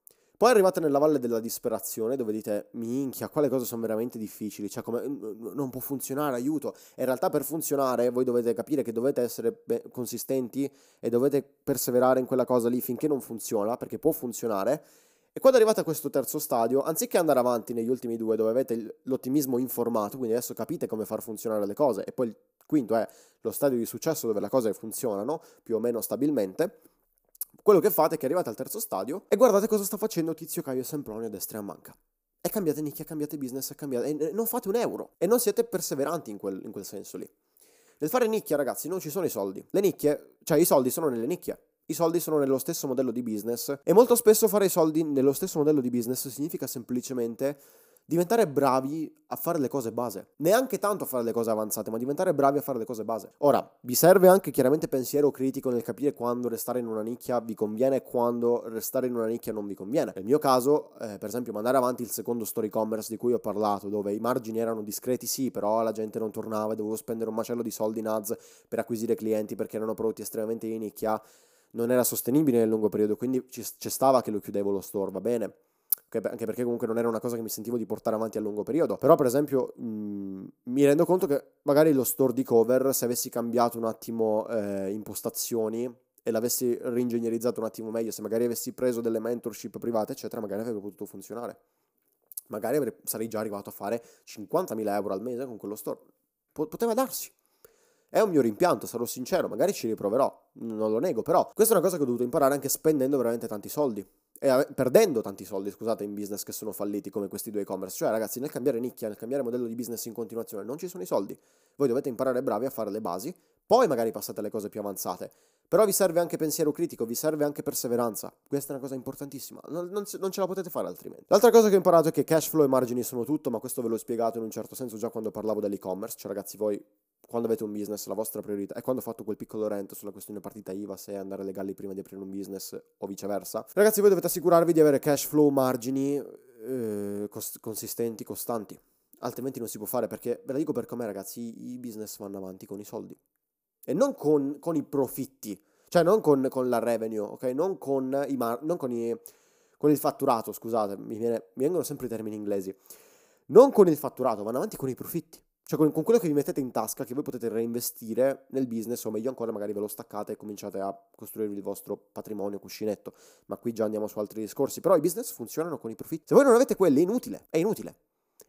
poi arrivate nella valle della disperazione dove dite, minchia, quale cose sono veramente difficili, cioè come, non può funzionare, aiuto. In realtà per funzionare voi dovete capire che dovete essere consistenti e dovete perseverare in quella cosa lì finché non funziona, perché può funzionare. E quando arrivate a questo terzo stadio, anziché andare avanti negli ultimi due dove avete l'ottimismo informato, quindi adesso capite come far funzionare le cose, e poi il quinto è lo stadio di successo dove le cose funzionano più o meno stabilmente, quello che fate è che arrivate al terzo stadio e guardate cosa sta facendo Tizio Caio Semploni a destra e a manca. E cambiate nicchia, cambiate business, cambiate... e non fate un euro. E non siete perseveranti in quel, in quel senso lì. Nel fare nicchia, ragazzi, non ci sono i soldi. Le nicchie, cioè i soldi sono nelle nicchie. I soldi sono nello stesso modello di business e molto spesso fare i soldi nello stesso modello di business significa semplicemente diventare bravi a fare le cose base. Neanche tanto a fare le cose avanzate, ma diventare bravi a fare le cose base. Ora, vi serve anche chiaramente pensiero critico nel capire quando restare in una nicchia vi conviene e quando restare in una nicchia non vi conviene. Nel mio caso, eh, per esempio, mandare avanti il secondo story commerce di cui ho parlato, dove i margini erano discreti, sì, però la gente non tornava e dovevo spendere un macello di soldi in ads per acquisire clienti perché erano prodotti estremamente di nicchia, non era sostenibile nel lungo periodo, quindi ci, stava che lo chiudevo lo store, va bene anche perché comunque non era una cosa che mi sentivo di portare avanti a lungo periodo. Però, per esempio, mh, mm, mi rendo conto che magari lo store di cover, se avessi cambiato un attimo eh, impostazioni e l'avessi reingegnerizzato un attimo meglio, se magari avessi preso delle mentorship private, eccetera, magari avrebbe potuto funzionare. Magari avrei, sarei già arrivato a fare 50.000 euro al mese con quello store. poteva darsi. È un mio rimpianto, sarò sincero, magari ci riproverò, non lo nego, però questa è una cosa che ho dovuto imparare anche spendendo veramente tanti soldi e perdendo tanti soldi, scusate, in business che sono falliti come questi due e-commerce. Cioè, ragazzi, nel cambiare nicchia, nel cambiare modello di business in continuazione, non ci sono i soldi. Voi dovete imparare bravi a fare le basi, poi magari passate alle cose più avanzate. Però vi serve anche pensiero critico, vi serve anche perseveranza. Questa è una cosa importantissima, non, non, non, ce la potete fare altrimenti. L'altra cosa che ho imparato è che cash flow e margini sono tutto, ma questo ve l'ho spiegato in un certo senso già quando parlavo dell'e-commerce. Cioè, ragazzi, voi quando avete un business, la vostra priorità, e quando ho fatto quel piccolo rento sulla questione partita IVA, se andare legali prima di aprire un business o viceversa, ragazzi, voi dovete assicurarvi di avere cash flow, margini eh, cos- consistenti, costanti. Altrimenti non si può fare perché, ve la dico per com'è, ragazzi, i business vanno avanti con i soldi. E non con, con i profitti, cioè non con, con, la revenue, ok? Non con, i mar- non con, i, con il fatturato, scusate, mi, viene, mi vengono sempre i termini inglesi. Non con il fatturato, vanno avanti con i profitti. Cioè con, con, quello che vi mettete in tasca, che voi potete reinvestire nel business, o meglio ancora, magari ve lo staccate e cominciate a costruirvi il vostro patrimonio cuscinetto. Ma qui già andiamo su altri discorsi. Però i business funzionano con i profitti. Se voi non avete quelli, è inutile. È inutile.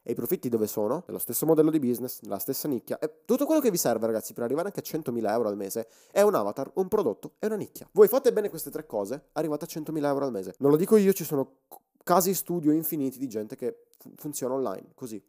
E i profitti dove sono? Nello stesso modello di business, nella stessa nicchia. E tutto quello che vi serve, ragazzi, per arrivare anche a 100.000 euro al mese è un avatar, un prodotto e una nicchia. Voi fate bene queste tre cose, arrivate a 100.000 euro al mese. Non lo dico io, ci sono casi studio infiniti di gente che funziona online, così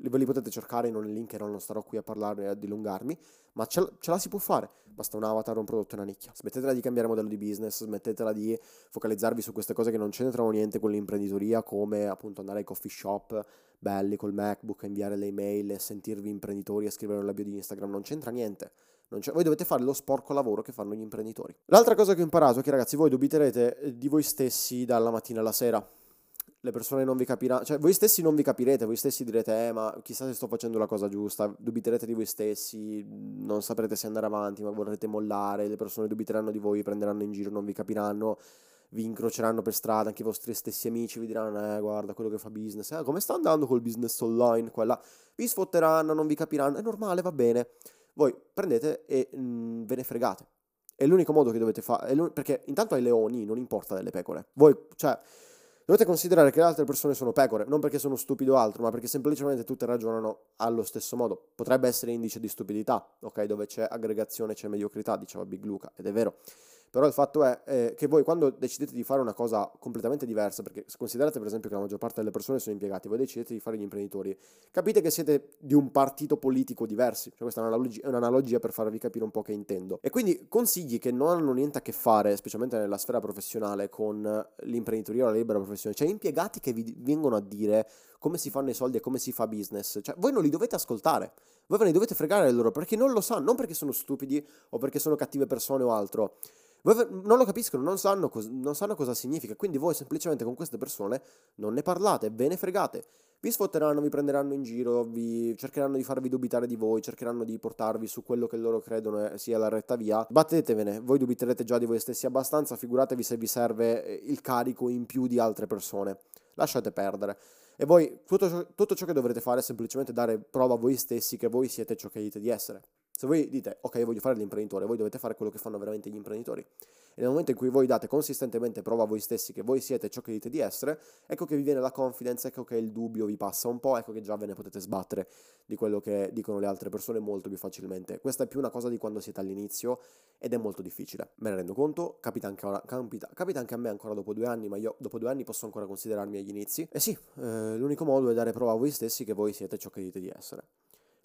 ve li potete cercare in un link e non starò qui a parlarne e a dilungarmi, ma ce la, ce la, si può fare, basta un avatar, un prodotto e una nicchia. Smettetela di cambiare modello di business, smettetela di focalizzarvi su queste cose che non c'entrano niente con l'imprenditoria, come appunto andare ai coffee shop belli col MacBook, inviare le email e sentirvi imprenditori e scrivere nella bio di Instagram, non c'entra niente. Voi dovete fare lo sporco lavoro che fanno gli imprenditori. L'altra cosa che ho imparato è che ragazzi voi dubiterete di voi stessi dalla mattina alla sera le persone non vi capiranno, cioè voi stessi non vi capirete, voi stessi direte, eh, ma chissà se sto facendo la cosa giusta, dubiterete di voi stessi, non saprete se andare avanti, ma vorrete mollare, le persone dubiteranno di voi, prenderanno in giro, non vi capiranno, vi incroceranno per strada, anche i vostri stessi amici vi diranno, eh, guarda, quello che fa business, eh, come sta andando col business online, quella, vi sfotteranno, non vi capiranno, è normale, va bene, voi prendete e mh, mm, ve ne fregate. È l'unico modo che dovete fare, perché intanto ai leoni non importa delle pecore. Voi, cioè, Dovete considerare che le altre persone sono pecore, non perché sono stupido o altro, ma perché semplicemente tutte ragionano allo stesso modo. Potrebbe essere indice di stupidità, ok? Dove c'è aggregazione, c'è mediocrità, diceva Big Luca, ed è vero. Però il fatto è eh, che voi quando decidete di fare una cosa completamente diversa, perché considerate per esempio che la maggior parte delle persone sono impiegati, voi decidete di fare gli imprenditori, capite che siete di un partito politico diversi. Cioè questa è un'analogia, è un'analogia per farvi capire un po' che intendo. E quindi consigli che non hanno niente a che fare, specialmente nella sfera professionale, con l'imprenditoria o la libera professione, cioè impiegati che vi vengono a dire come si fanno i soldi e come si fa business. Cioè, voi non li dovete ascoltare, voi ve ne dovete fregare loro perché non lo sanno, non perché sono stupidi o perché sono cattive persone o altro. Non lo capiscono, non sanno, cos- non sanno cosa significa, quindi voi semplicemente con queste persone non ne parlate, ve ne fregate. Vi sfotteranno, vi prenderanno in giro, vi cercheranno di farvi dubitare di voi, cercheranno di portarvi su quello che loro credono cia la retta via. Battetevene, voi dubiterete già di voi stessi abbastanza, figuratevi se vi serve eh, il carico in più di altre persone. Lasciate perdere. E voi tutto ciò, tutto ciò che dovrete fare è semplicemente dare prova a voi stessi che voi siete ciò che dite di essere. Se voi dite, ok, voglio fare l'imprenditore, voi dovete fare quello che fanno veramente gli imprenditori. E nel momento in cui voi date consistentemente prova a voi stessi che voi siete ciò che dite di essere, ecco che vi viene la confidence, ecco che il dubbio vi passa un po', ecco che già ve ne potete sbattere di quello che dicono le altre persone molto più facilmente. Questa è più una cosa di quando siete all'inizio ed è molto difficile. Me ne rendo conto, capita anche, ora, capita, capita anche a me ancora dopo due anni, ma io dopo due anni posso ancora considerarmi agli inizi. E sì, eh, l'unico modo è dare prova a voi stessi che voi siete ciò che dite di essere.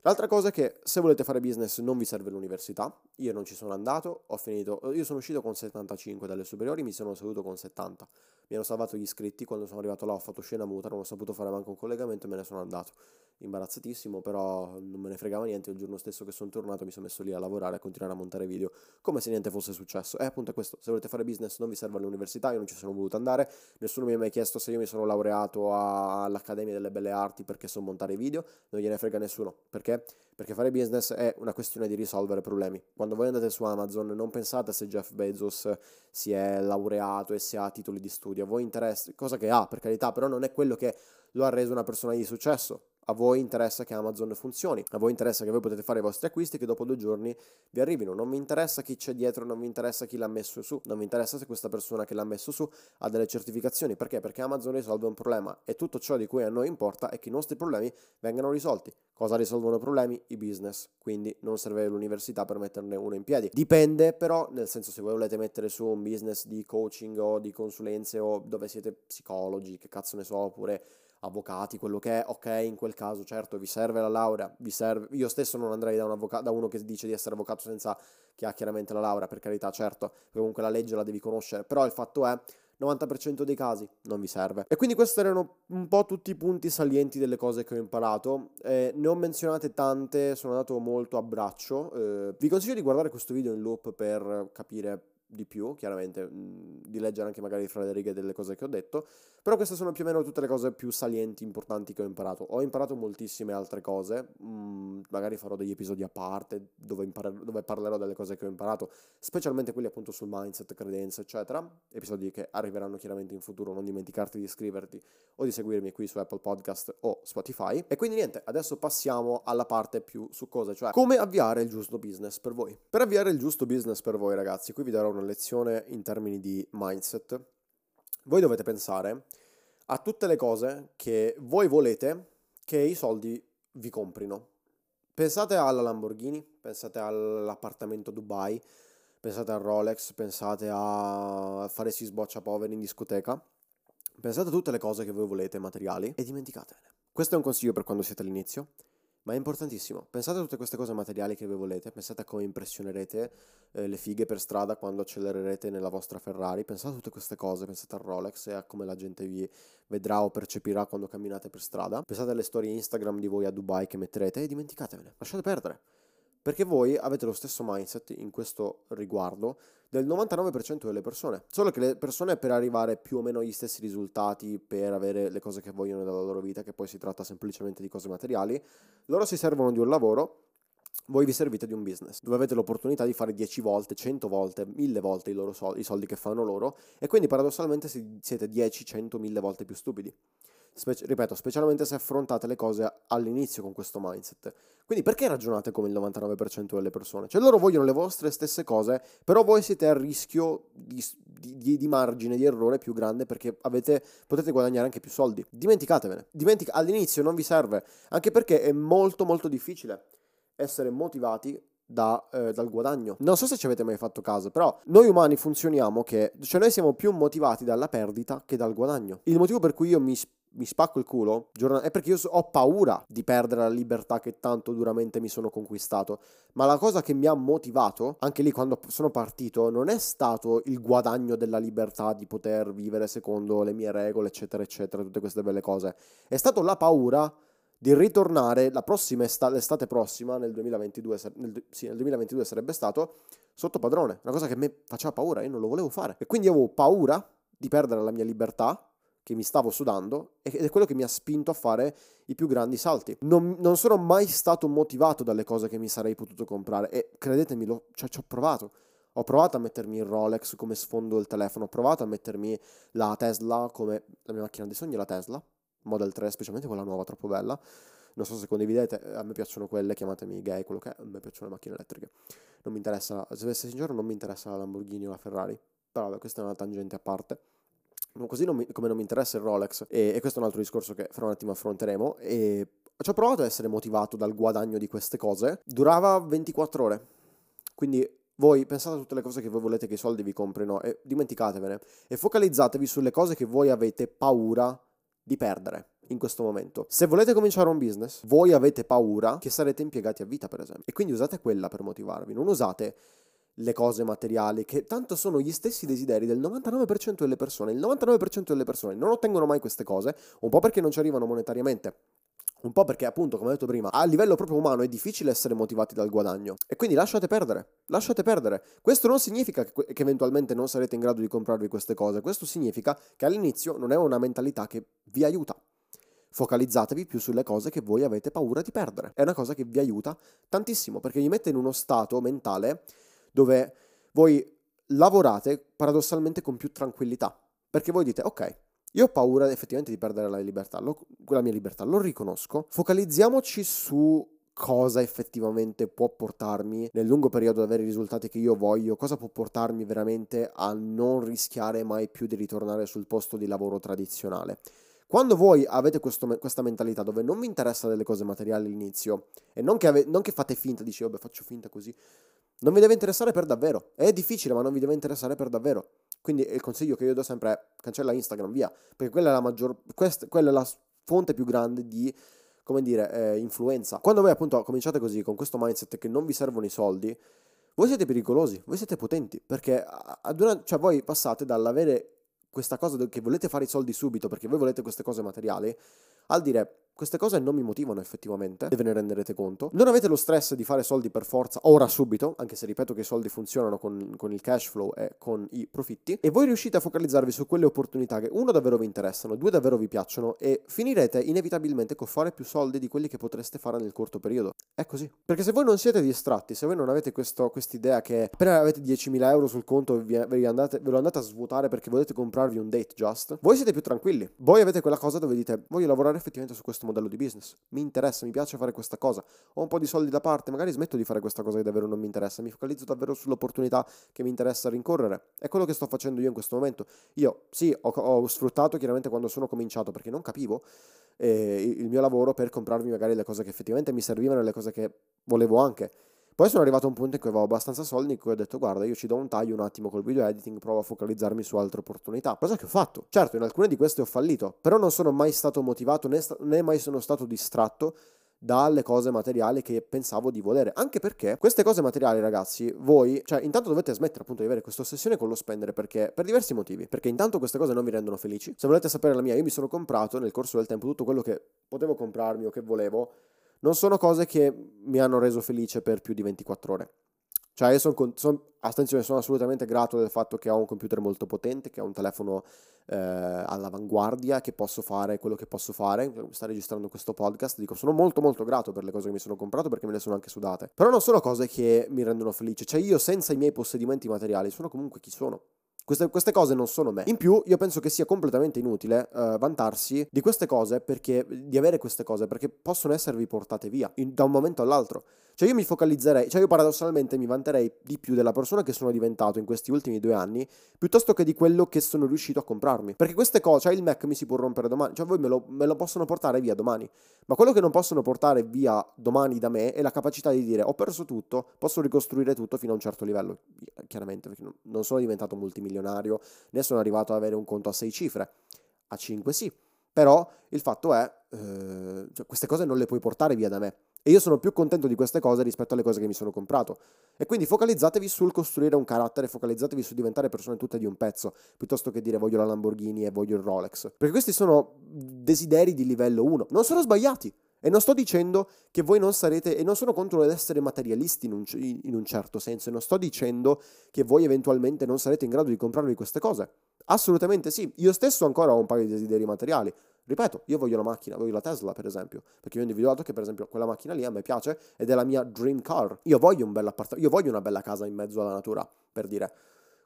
L'altra cosa è che se volete fare business non vi serve l'università, io non ci sono andato, ho finito, io sono uscito con 75 dalle superiori, mi sono seduto con 70, mi hanno salvato gli iscritti, quando sono arrivato là ho fatto scena muta, non ho saputo fare manco un collegamento e me ne sono andato imbarazzatissimo, però non me ne fregava niente. Il giorno stesso che sono tornato mi sono messo lì a lavorare, a continuare a montare video, come se niente fosse successo. E appunto è questo, se volete fare business non vi serve all'università, io non ci sono voluto andare, nessuno mi ha mai chiesto se io mi sono laureato all'Accademia delle Belle Arti perché so montare video, non gliene frega nessuno. Perché? Perché fare business è una questione di risolvere problemi. Quando voi andate su Amazon non pensate se Jeff Bezos si è laureato e se ha titoli di studio, a voi interessa, cosa che ha per carità, però non è quello che lo ha reso una persona di successo. A voi interessa che Amazon funzioni, a voi interessa che voi potete fare i vostri acquisti che dopo due giorni vi arrivino. Non mi interessa chi c'è dietro, non mi interessa chi l'ha messo su, non mi interessa se questa persona che l'ha messo su ha delle certificazioni. Perché? Perché Amazon risolve un problema e tutto ciò di cui a noi importa è che i nostri problemi vengano risolti. Cosa risolvono i problemi? I business. Quindi non serve l'università per metterne uno in piedi. Dipende però, nel senso se voi volete mettere su un business di coaching o di consulenze o dove siete psicologi, che cazzo ne so, oppure avvocati, quello che è, ok, in quel caso certo vi serve la laurea, vi serve, io stesso non andrei da, un avvocato, da uno che dice di essere avvocato senza che ha chiaramente la laurea, per carità, certo, comunque la legge la devi conoscere, però il fatto è 90% dei casi non vi serve. E quindi questi erano un po' tutti i punti salienti delle cose che ho imparato. Eh, ne ho menzionate tante, sono andato molto a braccio. Eh, vi consiglio di guardare questo video in loop per capire di più, chiaramente, mh, di leggere anche magari fra le righe delle cose che ho detto, però queste sono più o meno tutte le cose più salienti, importanti che ho imparato. Ho imparato moltissime altre cose, mh, magari farò degli episodi a parte dove, impar- dove, parlerò delle cose che ho imparato, specialmente quelli appunto sul mindset, credenze, eccetera, episodi che arriveranno chiaramente in futuro, non dimenticarti di iscriverti o di seguirmi qui su Apple Podcast o Spotify. E quindi niente, adesso passiamo alla parte più su cose, cioè come avviare il giusto business per voi. Per avviare il giusto business per voi ragazzi, qui vi darò una lezione in termini di mindset, voi dovete pensare a tutte le cose che voi volete che i soldi vi comprino. Pensate alla Lamborghini, pensate all'appartamento Dubai, pensate al Rolex, pensate a fare si sboccia poveri in discoteca. Pensate a tutte le cose che voi volete, materiali, e dimenticatevene. Questo è un consiglio per quando siete all'inizio. Ma è importantissimo. Pensate a tutte queste cose materiali che voi volete, pensate a come impressionerete eh, le fighe per strada quando accelererete nella vostra Ferrari, pensate a tutte queste cose, pensate al Rolex e a come la gente vi vedrà o percepirà quando camminate per strada. Pensate alle storie Instagram di voi a Dubai che metterete e dimenticatevene, lasciate perdere. Perché voi avete lo stesso mindset in questo riguardo del 99% delle persone. Solo che le persone per arrivare più o meno agli stessi risultati, per avere le cose che vogliono dalla loro vita, che poi si tratta semplicemente di cose materiali, loro si servono di un lavoro voi vi servite di un business dove avete l'opportunità di fare 10 volte, 100 volte, 1000 volte i, soldi, i soldi che fanno loro e quindi paradossalmente siete 10, 100, 1000 volte più stupidi. Spe- ripeto, specialmente se affrontate le cose all'inizio con questo mindset. Quindi perché ragionate come il 99% delle persone? Cioè loro vogliono le vostre stesse cose, però voi siete a rischio di, di, di margine di errore più grande perché avete, potete guadagnare anche più soldi. Dimenticatevene. Dimentic- all'inizio non vi serve, anche perché è molto molto difficile essere motivati da, eh, dal guadagno. Non so se ci avete mai fatto caso, però noi umani funzioniamo che, cioè noi siamo più motivati dalla perdita che dal guadagno. Il motivo per cui io mi mi spacco il culo è perché io ho paura di perdere la libertà che tanto duramente mi sono conquistato. Ma la cosa che mi ha motivato, anche lì quando sono partito, non è stato il guadagno della libertà di poter vivere secondo le mie regole, eccetera, eccetera, tutte queste belle cose. È stato la paura di ritornare la prossima estate, l'estate prossima, nel 2022, nel, sì, nel 2022 sarebbe stato, sotto padrone. Una cosa che a me faceva paura, io non lo volevo fare. E quindi avevo paura di perdere la mia libertà che mi stavo sudando ed è quello che mi ha spinto a fare i più grandi salti. Non, non sono mai stato motivato dalle cose che mi sarei potuto comprare e credetemi, lo, cioè, ci ho provato. Ho provato a mettermi il Rolex come sfondo del telefono, ho provato a mettermi la Tesla come la mia macchina di sogni, la Tesla, Model 3, specialmente quella nuova, troppo bella. Non so se condividete, a me piacciono quelle, chiamatemi gay, quello che è, a me piacciono le macchine elettriche. Non mi interessa, se essere sincero, non mi interessa la Lamborghini o la Ferrari. Però vabbè, questa è una tangente a parte. Così non mi, come non mi interessa il Rolex, e, e, questo è un altro discorso che fra un attimo affronteremo. E ci ho provato a essere motivato dal guadagno di queste cose. Durava 24 ore. Quindi voi pensate a tutte le cose che voi volete che i soldi vi comprino e dimenticatevene. E focalizzatevi sulle cose che voi avete paura di perdere in questo momento. Se volete cominciare un business, voi avete paura che sarete impiegati a vita, per esempio. E quindi usate quella per motivarvi. Non usate le cose materiali, che tanto sono gli stessi desideri del 99% delle persone. Il 99% delle persone non ottengono mai queste cose, un po' perché non ci arrivano monetariamente. Un po' perché, appunto, come ho detto prima, a livello proprio umano è difficile essere motivati dal guadagno. E quindi lasciate perdere, lasciate perdere. Questo non significa che, che, eventualmente non sarete in grado di comprarvi queste cose. Questo significa che all'inizio non è una mentalità che vi aiuta. Focalizzatevi più sulle cose che voi avete paura di perdere. È una cosa che vi aiuta tantissimo perché vi mette in uno stato mentale dove voi lavorate paradossalmente con più tranquillità, perché voi dite ok, io ho paura effettivamente di perdere la libertà, lo, la mia libertà, lo riconosco, focalizziamoci su cosa effettivamente può portarmi nel lungo periodo ad avere i risultati che io voglio, cosa può portarmi veramente a non rischiare mai più di ritornare sul posto di lavoro tradizionale. Quando voi avete questo, questa mentalità dove non vi interessa delle cose materiali all'inizio e non che, ave, non che fate finta, dici vabbè faccio finta così, non vi deve interessare per davvero. È difficile, ma non vi deve interessare per davvero. Quindi il consiglio che io do sempre è cancella Instagram, via, perché quella è la maggior quest, quella è la fonte più grande di come dire, eh, influenza. Quando voi appunto cominciate così con questo mindset che non vi servono i soldi, voi siete pericolosi, voi siete potenti, perché una, cioè voi passate dall'avere questa cosa che volete fare i soldi subito perché voi volete queste cose materiali, al dire queste cose non mi motivano effettivamente, e ve ne renderete conto. Non avete lo stress di fare soldi per forza ora subito, anche se ripeto che i soldi funzionano con, con, il cash flow e con i profitti, e voi riuscite a focalizzarvi su quelle opportunità che uno davvero vi interessano, due davvero vi piacciono e finirete inevitabilmente con fare più soldi di quelli che potreste fare nel corto periodo. È così. Perché se voi non siete distratti, se voi non avete questa idea che appena avete 10.000 euro sul conto vi, vi andate, ve lo andate a svuotare perché volete comprarvi un date just, voi siete più tranquilli. Voi avete quella cosa dove dite voglio lavorare effettivamente su questo modello di business, mi interessa, mi piace fare questa cosa, ho un po' di soldi da parte, magari smetto di fare questa cosa che davvero non mi interessa, mi focalizzo davvero sull'opportunità che mi interessa rincorrere. È quello che sto facendo io in questo momento. Io sì, ho, ho sfruttato chiaramente quando sono cominciato perché non capivo eh, il mio lavoro per comprarmi magari le cose che effettivamente mi servivano e le cose che volevo anche. Poi sono arrivato a un punto in cui avevo abbastanza soldi in cui ho detto guarda io ci do un taglio un attimo col video editing, provo a focalizzarmi su altre opportunità. Cosa che ho fatto. Certo, in alcune di queste ho fallito, però non sono mai stato motivato né, sta- né mai sono stato distratto dalle cose materiali che pensavo di volere. Anche perché queste cose materiali, ragazzi, voi, cioè, intanto dovete smettere appunto di avere questa ossessione con lo spendere perché per diversi motivi. Perché intanto queste cose non vi rendono felici. Se volete sapere la mia, io mi sono comprato nel corso del tempo tutto quello che potevo comprarmi o che volevo non sono cose che mi hanno reso felice per più di 24 ore. Cioè, io sono, son, attenzione, sono assolutamente grato del fatto che ho un computer molto potente, che ho un telefono eh, all'avanguardia, che posso fare quello che posso fare. Sta registrando questo podcast. Dico, sono molto, molto grato per le cose che mi sono comprato perché me le sono anche sudate. Però non sono cose che mi rendono felice. Cioè, io senza i miei possedimenti materiali sono comunque chi sono. Queste, queste, cose non sono me. In più, io penso che sia completamente inutile uh, vantarsi di queste cose perché di avere queste cose perché possono esservi portate via in, da un momento all'altro. Cioè, io mi focalizzerei, cioè, io paradossalmente mi vanterei di più della persona che sono diventato in questi ultimi due anni piuttosto che di quello che sono riuscito a comprarmi. Perché queste cose, cioè il Mac mi si può rompere domani, cioè voi me lo, me lo possono portare via domani. Ma quello che non possono portare via domani da me è la capacità di dire ho perso tutto, posso ricostruire tutto fino a un certo livello. Chiaramente, perché non sono diventato multimilionario, né sono arrivato ad avere un conto a sei cifre. A 5 sì. Però il fatto è, eh, cioè, queste cose non le puoi portare via da me. E io sono più contento di queste cose rispetto alle cose che mi sono comprato. E quindi focalizzatevi sul costruire un carattere, focalizzatevi su diventare persone tutte di un pezzo, piuttosto che dire voglio la Lamborghini e voglio il Rolex. Perché questi sono desideri di livello 1. Non sono sbagliati. E non sto dicendo che voi non sarete, e non sono contro l'essere materialisti in un, in un certo senso, e non sto dicendo che voi eventualmente non sarete in grado di comprarvi queste cose. Assolutamente sì, io stesso ancora ho un paio di desideri materiali. Ripeto, io voglio la macchina, voglio la Tesla per esempio, perché io ho individuato che per esempio quella macchina lì a me piace ed è la mia dream car. Io voglio un bel io voglio una bella casa in mezzo alla natura, per dire.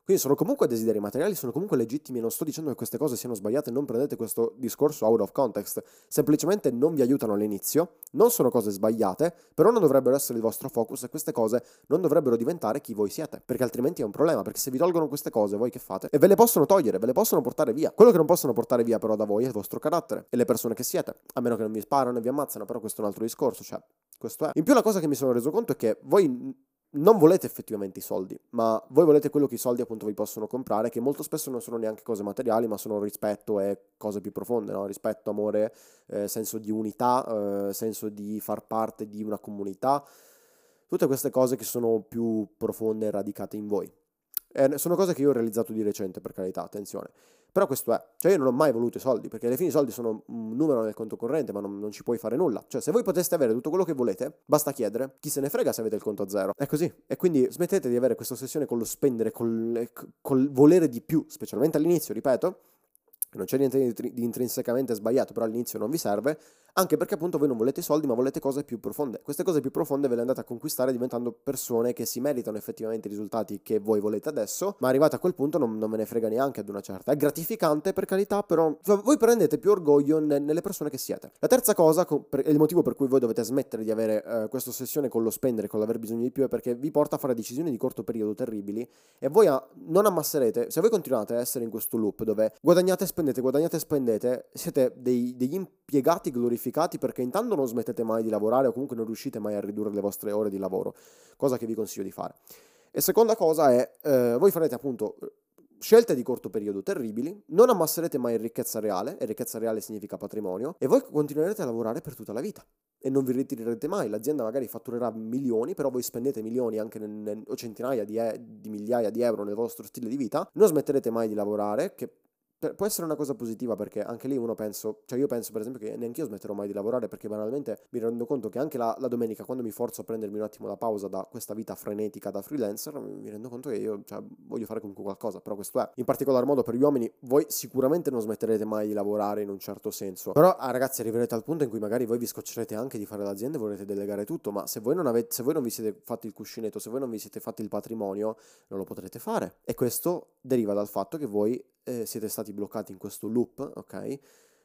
Quindi sono comunque desideri materiali, sono comunque legittimi, non sto dicendo che queste cose siano sbagliate, non prendete questo discorso out of context, semplicemente non vi aiutano all'inizio, non sono cose sbagliate, però non dovrebbero essere il vostro focus e queste cose non dovrebbero diventare chi voi siete, perché altrimenti è un problema, perché se vi tolgono queste cose voi che fate? E ve le possono togliere, ve le possono portare via. Quello che non possono portare via però da voi è il vostro carattere e le persone che siete, a meno che non vi sparano e vi ammazzano, però questo è un altro discorso, cioè questo è. In più la cosa che mi sono reso conto è che voi non volete effettivamente i soldi, ma voi volete quello che i soldi appunto vi possono comprare, che molto spesso non sono neanche cose materiali, ma sono rispetto e cose più profonde, no? rispetto, amore, eh, senso di unità, eh, senso di far parte di una comunità, tutte queste cose che sono più profonde e radicate in voi. E sono cose che io ho realizzato di recente, per carità, attenzione. Però questo è, cioè io non ho mai voluto i soldi, perché alla fine i soldi sono un numero nel conto corrente, ma non, non, ci puoi fare nulla. Cioè se voi poteste avere tutto quello che volete, basta chiedere, chi se ne frega se avete il conto a zero. È così. E quindi smettete di avere questa ossessione con lo spendere, col, col volere di più, specialmente all'inizio, ripeto, non c'è niente di intrinsecamente sbagliato, però all'inizio non vi serve, anche perché appunto voi non volete soldi ma volete cose più profonde. Queste cose più profonde ve le andate a conquistare diventando persone che si meritano effettivamente i risultati che voi volete adesso, ma arrivate a quel punto non, non ve ne frega neanche ad una certa. È gratificante per carità, però voi prendete più orgoglio ne, nelle persone che siete. La terza cosa, è il motivo per cui voi dovete smettere di avere eh, questa ossessione con lo spendere, con l'aver bisogno di più, è perché vi porta a fare decisioni di corto periodo terribili e voi a, non ammasserete, se voi continuate a essere in questo loop dove guadagnate e spendete, guadagnate e spendete, siete dei, degli impiegati glorificati perché intanto non smettete mai di lavorare o comunque non riuscite mai a ridurre le vostre ore di lavoro, cosa che vi consiglio di fare. E seconda cosa è, eh, voi farete appunto scelte di corto periodo terribili, non ammasserete mai ricchezza reale, e ricchezza reale significa patrimonio, e voi continuerete a lavorare per tutta la vita e non vi ritirerete mai. L'azienda magari fatturerà milioni, però voi spendete milioni anche nel, o centinaia di, e, di migliaia di euro nel vostro stile di vita, non smetterete mai di lavorare, che può essere una cosa positiva perché anche lì uno penso, cioè io penso per esempio che neanche io smetterò mai di lavorare perché banalmente mi rendo conto che anche la, la, domenica quando mi forzo a prendermi un attimo la pausa da questa vita frenetica da freelancer mi rendo conto che io cioè, voglio fare comunque qualcosa, però questo è. In particolar modo per gli uomini voi sicuramente non smetterete mai di lavorare in un certo senso, però ah, ragazzi arriverete al punto in cui magari voi vi scoccerete anche di fare l'azienda e vorrete delegare tutto, ma se voi non, avete, se voi non vi siete fatti il cuscinetto, se voi non vi siete fatti il patrimonio, non lo potrete fare e questo deriva dal fatto che voi eh, siete stati bloccati in questo loop, ok?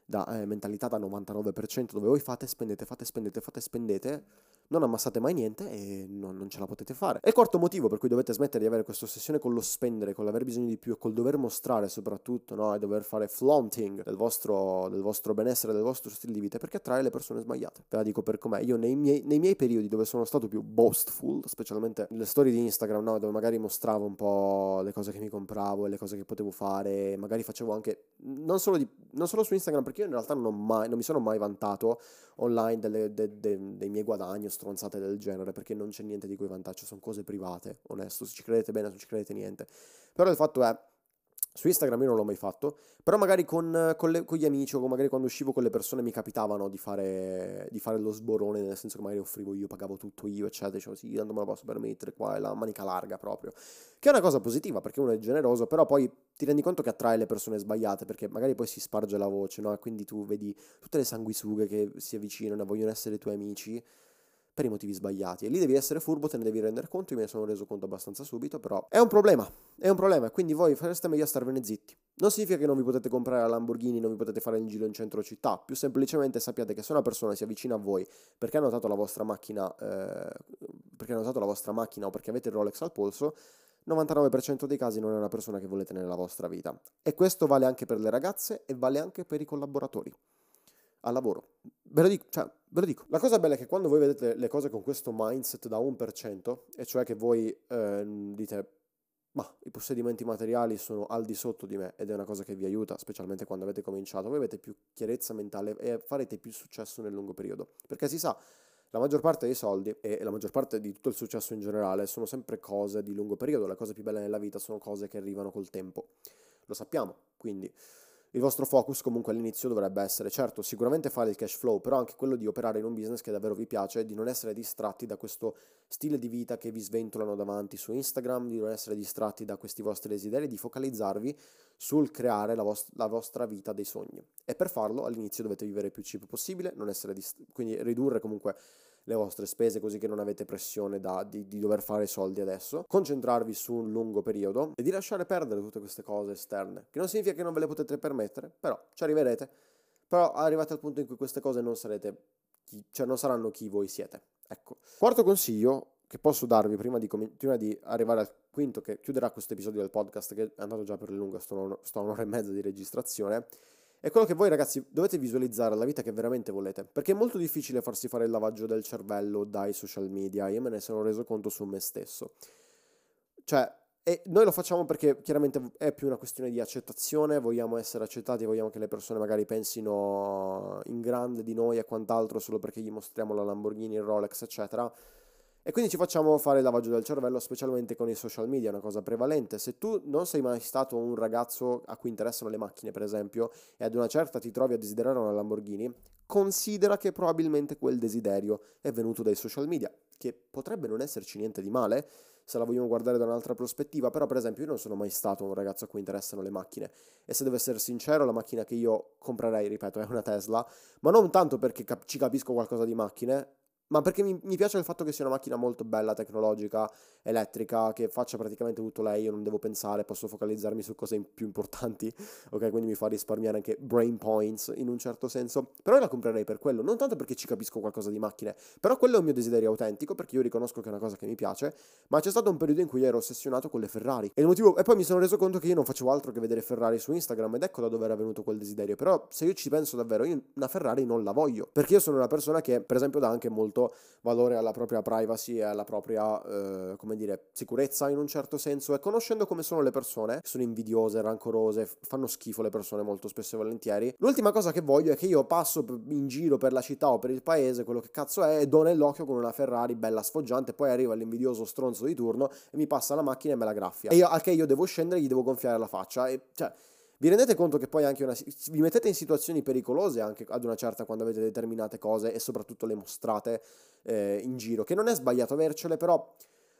Da eh, mentalità da 99% dove voi fate, spendete, fate, spendete, fate, spendete non ammassate mai niente e non, non, ce la potete fare. E il quarto motivo per cui dovete smettere di avere questa ossessione con lo spendere, con l'aver bisogno di più e col dover mostrare soprattutto, no? E dover fare flaunting del vostro, del vostro benessere, del vostro stile di vita, perché attrae le persone sbagliate. Ve la dico per com'è. Io nei miei, nei miei periodi dove sono stato più boastful, specialmente nelle storie di Instagram, no? Dove magari mostravo un po' le cose che mi compravo e le cose che potevo fare, magari facevo anche, non solo, di, non solo su Instagram, perché io in realtà non, mai, non mi sono mai vantato online delle, de, de, dei miei guadagni stronzate del genere, perché non c'è niente di cui vantaggio, sono cose private, onesto, se ci credete bene, se non ci credete niente. Però il fatto è, su Instagram io non l'ho mai fatto, però magari con, con, le, con, gli amici o magari quando uscivo con le persone mi capitavano di fare, di fare, lo sborone, nel senso che magari offrivo io, pagavo tutto io, eccetera, dicevo sì, tanto me lo posso permettere, qua è la manica larga proprio. Che è una cosa positiva perché uno è generoso, però poi ti rendi conto che attrae le persone sbagliate perché magari poi si sparge la voce, no? E quindi tu vedi tutte le sanguisughe che si avvicinano e vogliono essere tuoi amici per i motivi sbagliati. E lì devi essere furbo, te ne devi rendere conto, io me ne sono reso conto abbastanza subito, però è un problema, è un problema, quindi voi fareste meglio a starvene zitti. Non significa che non vi potete comprare la Lamborghini, non vi potete fare il giro in centro città, più semplicemente sappiate che se una persona si avvicina a voi perché ha notato la vostra macchina, eh, perché ha notato la vostra macchina o perché avete il Rolex al polso, 99% dei casi non è una persona che volete nella vostra vita. E questo vale anche per le ragazze e vale anche per i collaboratori al lavoro. Ve lo, dico, cioè, ve lo dico. La cosa bella è che quando voi vedete le cose con questo mindset da 1%, e cioè che voi eh, dite, ma i possedimenti materiali sono al di sotto di me ed è una cosa che vi aiuta, specialmente quando avete cominciato, voi avete più chiarezza mentale e farete più successo nel lungo periodo. Perché si sa, la maggior parte dei soldi e la maggior parte di tutto il successo in generale sono sempre cose di lungo periodo, le cose più belle nella vita sono cose che arrivano col tempo. Lo sappiamo, quindi il vostro focus comunque all'inizio dovrebbe essere, certo, sicuramente fare il cash flow, però anche quello di operare in un business che davvero vi piace, di non essere distratti da questo stile di vita che vi sventolano davanti su Instagram, di non essere distratti da questi vostri desideri, di focalizzarvi sul creare la, vost- la vostra vita dei sogni. E per farlo all'inizio dovete vivere il più cheap possibile, dist- quindi ridurre comunque le vostre spese così che non avete pressione da, di, di, dover fare soldi adesso, concentrarvi su un lungo periodo e di lasciare perdere tutte queste cose esterne, che non significa che non ve le potete permettere, però ci arriverete, però arrivate al punto in cui queste cose non sarete, chi, cioè non saranno chi voi siete. Ecco. Quarto consiglio che posso darvi prima di, prima di arrivare al quinto che chiuderà questo episodio del podcast che è andato già per lungo, sto, sto a un'ora e mezza di registrazione, è quello che voi ragazzi dovete visualizzare la vita che veramente volete, perché è molto difficile farsi fare il lavaggio del cervello dai social media, io me ne sono reso conto su me stesso. Cioè, e noi lo facciamo perché chiaramente è più una questione di accettazione, vogliamo essere accettati, vogliamo che le persone magari pensino in grande di noi e quant'altro solo perché gli mostriamo la Lamborghini, il Rolex, eccetera. E quindi ci facciamo fare il lavaggio del cervello, specialmente con i social media, è una cosa prevalente. Se tu non sei mai stato un ragazzo a cui interessano le macchine, per esempio, e ad una certa ti trovi a desiderare una Lamborghini, considera che probabilmente quel desiderio è venuto dai social media, che potrebbe non esserci niente di male, se la vogliamo guardare da un'altra prospettiva, però per esempio io non sono mai stato un ragazzo a cui interessano le macchine e se devo essere sincero la macchina che io comprerei, ripeto, è una Tesla, ma non tanto perché cap- ci capisco qualcosa di macchine, ma perché mi, mi, piace il fatto che sia una macchina molto bella, tecnologica, elettrica, che faccia praticamente tutto lei, io non devo pensare, posso focalizzarmi su cose più importanti, ok? Quindi mi fa risparmiare anche brain points in un certo senso. Però io la comprerei per quello, non tanto perché ci capisco qualcosa di macchine, però quello è un mio desiderio autentico, perché io riconosco che è una cosa che mi piace, ma c'è stato un periodo in cui ero ossessionato con le Ferrari. E, il motivo, e poi mi sono reso conto che io non facevo altro che vedere Ferrari su Instagram ed ecco da dove era venuto quel desiderio. Però se io ci penso davvero, io una Ferrari non la voglio, perché io sono una persona che per esempio dà anche molto valore alla propria privacy e alla propria, eh, come dire, sicurezza in un certo senso e conoscendo come sono le persone, sono invidiose, rancorose, fanno schifo le persone molto spesso e volentieri. L'ultima cosa che voglio è che io passo in giro per la città o per il paese, quello che cazzo è, e do nell'occhio con una Ferrari bella sfoggiante, poi arriva l'invidioso stronzo di turno e mi passa la macchina e me la graffia. E io, a che io devo scendere gli devo gonfiare la faccia e cioè vi rendete conto che poi anche una, vi mettete in situazioni pericolose anche ad una certa quando avete determinate cose e soprattutto le mostrate eh, in giro, che non è sbagliato avercele, però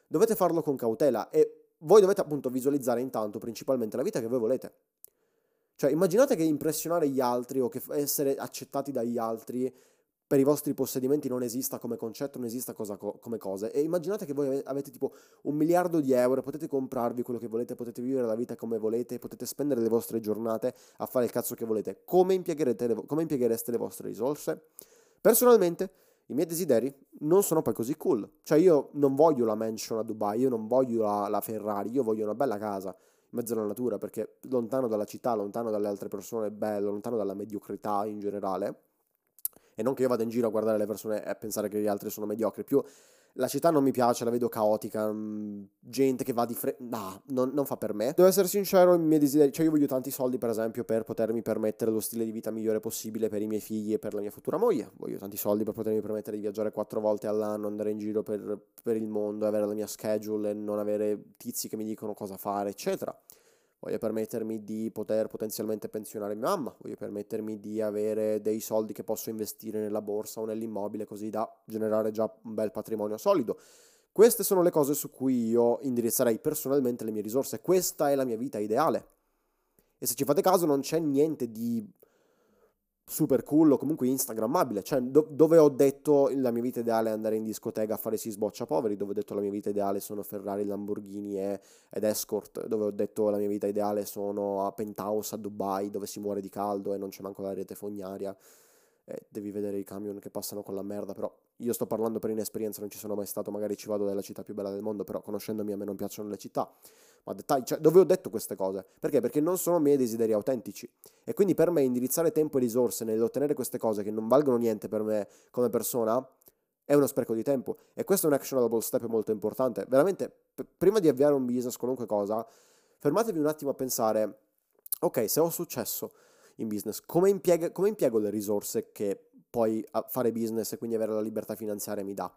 dovete farlo con cautela e voi dovete appunto visualizzare intanto principalmente la vita che voi volete. Cioè immaginate che impressionare gli altri o che essere accettati dagli altri per i vostri possedimenti non esista come concetto, non esista cosa co- come cose. E immaginate che voi avete tipo un miliardo di euro, potete comprarvi quello che volete, potete vivere la vita come volete, potete spendere le vostre giornate a fare il cazzo che volete. Come, le, come impieghereste le vostre risorse? Personalmente, i miei desideri non sono poi così cool. Cioè io non voglio la mansion a Dubai, io non voglio la, la Ferrari, io voglio una bella casa in mezzo alla natura perché lontano dalla città, lontano dalle altre persone, bello, lontano dalla mediocrità in generale non che io vada in giro a guardare le persone e pensare che gli altri sono mediocri, più la città non mi piace, la vedo caotica, mm, gente che va di fretta, no, non, non, fa per me. Devo essere sincero, i miei desideri, cioè io voglio tanti soldi per esempio per potermi permettere lo stile di vita migliore possibile per i miei figli e per la mia futura moglie, voglio tanti soldi per potermi permettere di viaggiare quattro volte all'anno, andare in giro per, per il mondo, avere la mia schedule e non avere tizi che mi dicono cosa fare, eccetera voglio permettermi di poter potenzialmente pensionare mia mamma, voglio permettermi di avere dei soldi che posso investire nella borsa o nell'immobile così da generare già un bel patrimonio solido. Queste sono le cose su cui io indirizzerei personalmente le mie risorse, questa è la mia vita ideale. E se ci fate caso non c'è niente di super cool o comunque instagrammabile, cioè do- dove ho detto la mia vita ideale è andare in discoteca a fare si sboccia poveri, dove ho detto la mia vita ideale sono Ferrari, Lamborghini e, ed escort, dove ho detto la mia vita ideale sono a penthouse a Dubai dove si muore di caldo e non c'è manco la rete fognaria. Eh, devi vedere i camion che passano con la merda, però io sto parlando per inesperienza, non ci sono mai stato, magari ci vado nella città più bella del mondo, però conoscendomi a me non piacciono le città ma dettagli, cioè, dove ho detto queste cose? Perché? Perché non sono miei desideri autentici. E quindi per me indirizzare tempo e risorse nell'ottenere queste cose che non valgono niente per me come persona è uno spreco di tempo. E questo è un actionable step molto importante. Veramente, p- prima di avviare un business, qualunque cosa, fermatevi un attimo a pensare, ok, se ho successo in business, come, impiega, come impiego le risorse che poi fare business e quindi avere la libertà finanziaria mi dà?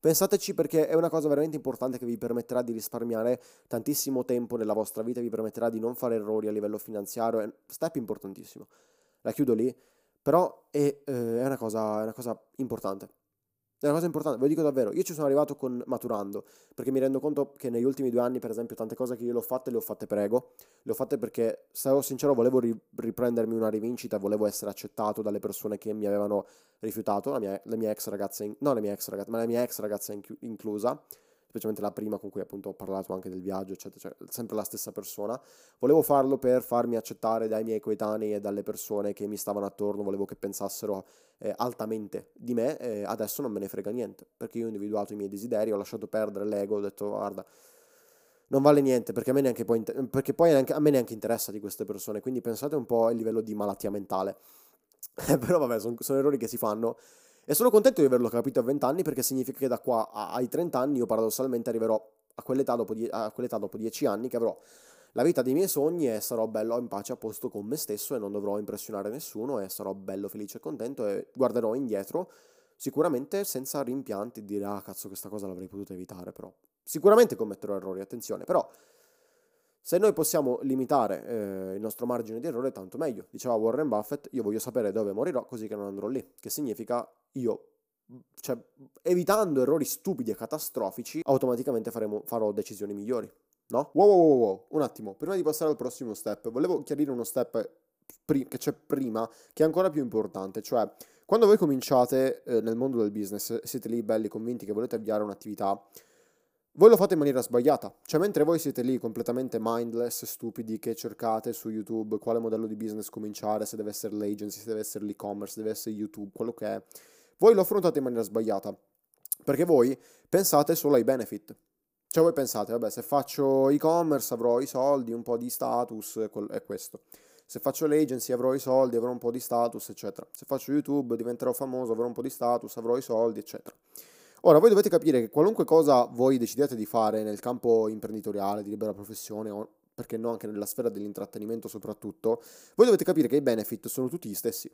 Pensateci perché è una cosa veramente importante che vi permetterà di risparmiare tantissimo tempo nella vostra vita, vi permetterà di non fare errori a livello finanziario, è un step importantissimo. La chiudo lì, però è, eh, è, una, cosa, è una cosa importante. È una cosa importante, ve lo dico davvero. Io ci sono arrivato con maturando, perché mi rendo conto che negli ultimi due anni, per esempio, tante cose che io le ho fatte, le ho fatte per ego. Le ho fatte perché, sarò sincero, volevo ri- riprendermi una rivincita, volevo essere accettato dalle persone che mi avevano rifiutato, la mia, la mia ex ragazza, in- no la mia ex ragazza, ma la mia ex ragazza in- inclusa specialmente la prima con cui appunto ho parlato anche del viaggio, eccetera, cioè sempre la stessa persona. Volevo farlo per farmi accettare dai miei coetanei e dalle persone che mi stavano attorno, volevo che pensassero eh, altamente di me, e adesso non me ne frega niente, perché io ho individuato i miei desideri, ho lasciato perdere l'ego, ho detto guarda, non vale niente, perché a me neanche poi, perché poi neanche, a me neanche interessa di queste persone, quindi pensate un po' al livello di malattia mentale. Però vabbè, sono, sono errori che si fanno e sono contento di averlo capito a 20 anni perché significa che da qua ai 30 anni io paradossalmente arriverò a quell'età dopo, die- a quell'età dopo 10 anni che avrò la vita dei miei sogni e sarò bello in pace a posto con me stesso e non dovrò impressionare nessuno e sarò bello felice e contento e guarderò indietro sicuramente senza rimpianti di dire ah cazzo questa cosa l'avrei potuta evitare però. Sicuramente commetterò errori attenzione però se noi possiamo limitare eh, il nostro margine di errore, tanto meglio. Diceva Warren Buffett, io voglio sapere dove morirò così che non andrò lì. Che significa io, cioè, evitando errori stupidi e catastrofici, automaticamente faremo, farò decisioni migliori. No? Wow, wow, wow, wow, un attimo, prima di passare al prossimo step, volevo chiarire uno step pri- che c'è prima, che è ancora più importante, cioè quando voi cominciate eh, nel mondo del business, siete lì belli convinti che volete avviare un'attività, voi lo fate in maniera sbagliata, cioè mentre voi siete lì completamente mindless, stupidi, che cercate su YouTube quale modello di business cominciare, se deve essere l'agency, se deve essere l'e-commerce, se deve essere YouTube, quello che è, voi lo affrontate in maniera sbagliata, perché voi pensate solo ai benefit. Cioè voi pensate, vabbè, se faccio e-commerce avrò i soldi, un po' di status, è questo. Se faccio l'agency avrò i soldi, avrò un po' di status, eccetera. Se faccio YouTube diventerò famoso, avrò un po' di status, avrò i soldi, eccetera. Ora, voi dovete capire che qualunque cosa voi decidiate di fare nel campo imprenditoriale, di libera professione, o perché no anche nella sfera dell'intrattenimento soprattutto, voi dovete capire che i benefit sono tutti gli stessi.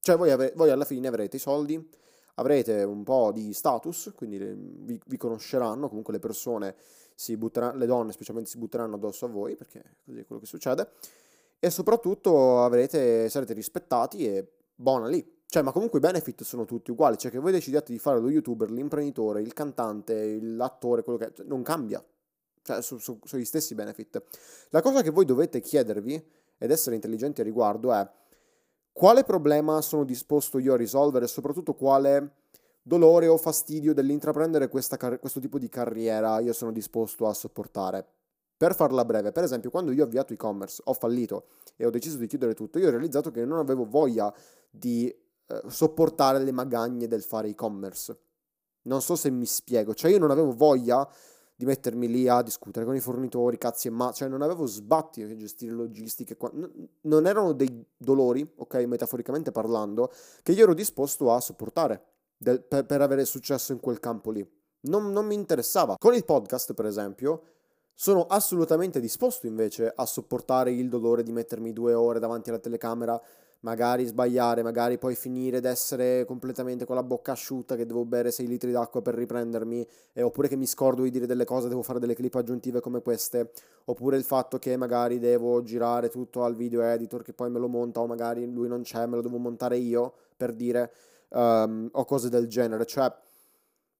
Cioè voi, ave- voi alla fine avrete i soldi, avrete un po' di status, quindi vi, vi conosceranno, comunque le persone si butteranno, le donne specialmente si butteranno addosso a voi, perché così è quello che succede, e soprattutto avrete, sarete rispettati e buona lì. Cioè, ma comunque i benefit sono tutti uguali. Cioè, che voi decidiate di fare lo youtuber, l'imprenditore, il cantante, l'attore, quello che è, cioè, non cambia. Cioè, sono su, su gli stessi benefit. La cosa che voi dovete chiedervi ed essere intelligenti a riguardo è quale problema sono disposto io a risolvere e soprattutto quale dolore o fastidio dell'intraprendere car- questo tipo di carriera io sono disposto a sopportare. Per farla breve, per esempio, quando io ho avviato e-commerce, ho fallito e ho deciso di chiudere tutto, io ho realizzato che non avevo voglia di eh, sopportare le magagne del fare e-commerce. Non so se mi spiego, cioè io non avevo voglia di mettermi lì a discutere con i fornitori, cazzi e ma, cioè non avevo sbatti a gestire logistiche, non erano dei dolori, ok, metaforicamente parlando, che io ero disposto a sopportare del, per, per, avere successo in quel campo lì. Non, non mi interessava. Con il podcast, per esempio, sono assolutamente disposto invece a sopportare il dolore di mettermi due ore davanti alla telecamera magari sbagliare, magari poi finire ed essere completamente con la bocca asciutta che devo bere 6 litri d'acqua per riprendermi, eh, oppure che mi scordo di dire delle cose, devo fare delle clip aggiuntive come queste, oppure il fatto che magari devo girare tutto al video editor che poi me lo monta o magari lui non c'è, me lo devo montare io per dire, um, o cose del genere, cioè...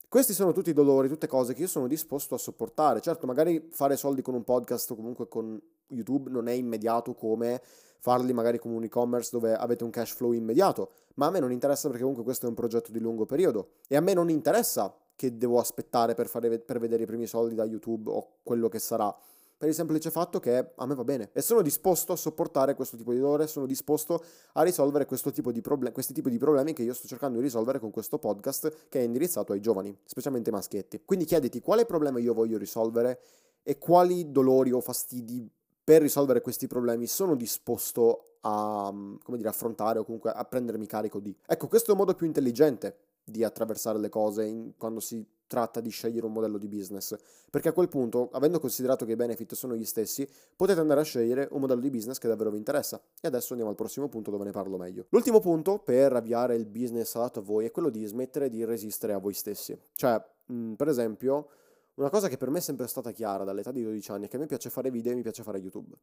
Questi sono tutti i dolori, tutte cose che io sono disposto a sopportare. Certo, magari fare soldi con un podcast o comunque con YouTube non è immediato come farli magari come un e-commerce dove avete un cash flow immediato, ma a me non interessa perché comunque questo è un progetto di lungo periodo e a me non interessa che devo aspettare per, fare, per vedere i primi soldi da YouTube o quello che sarà per il semplice fatto che a me va bene e sono disposto a sopportare questo tipo di dolore, sono disposto a risolvere tipo proble- questi tipi di problemi che io sto cercando di risolvere con questo podcast che è indirizzato ai giovani, specialmente ai maschietti. Quindi chiediti quale problema io voglio risolvere e quali dolori o fastidi per risolvere questi problemi sono disposto a come dire, affrontare o comunque a prendermi carico di. Ecco, questo è un modo più intelligente di attraversare le cose in, quando si tratta di scegliere un modello di business, perché a quel punto, avendo considerato che i benefit sono gli stessi, potete andare a scegliere un modello di business che davvero vi interessa. E adesso andiamo al prossimo punto dove ne parlo meglio. L'ultimo punto per avviare il business adatto a voi è quello di smettere di resistere a voi stessi. Cioè, mh, per esempio, una cosa che per me è sempre stata chiara dall'età di 12 anni è che a me piace fare video e mi piace fare YouTube.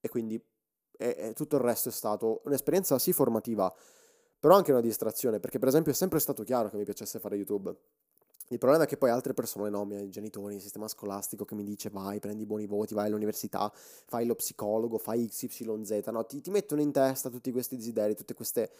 E quindi e, e tutto il resto è stato un'esperienza sì formativa, però anche una distrazione, perché per esempio è sempre stato chiaro che mi piacesse fare YouTube. Il problema è che poi altre persone, no, i miei genitori, il sistema scolastico che mi dice vai, prendi buoni voti, vai all'università, fai lo psicologo, fai XYZ, no, ti, ti mettono in testa tutti questi desideri, tutte queste,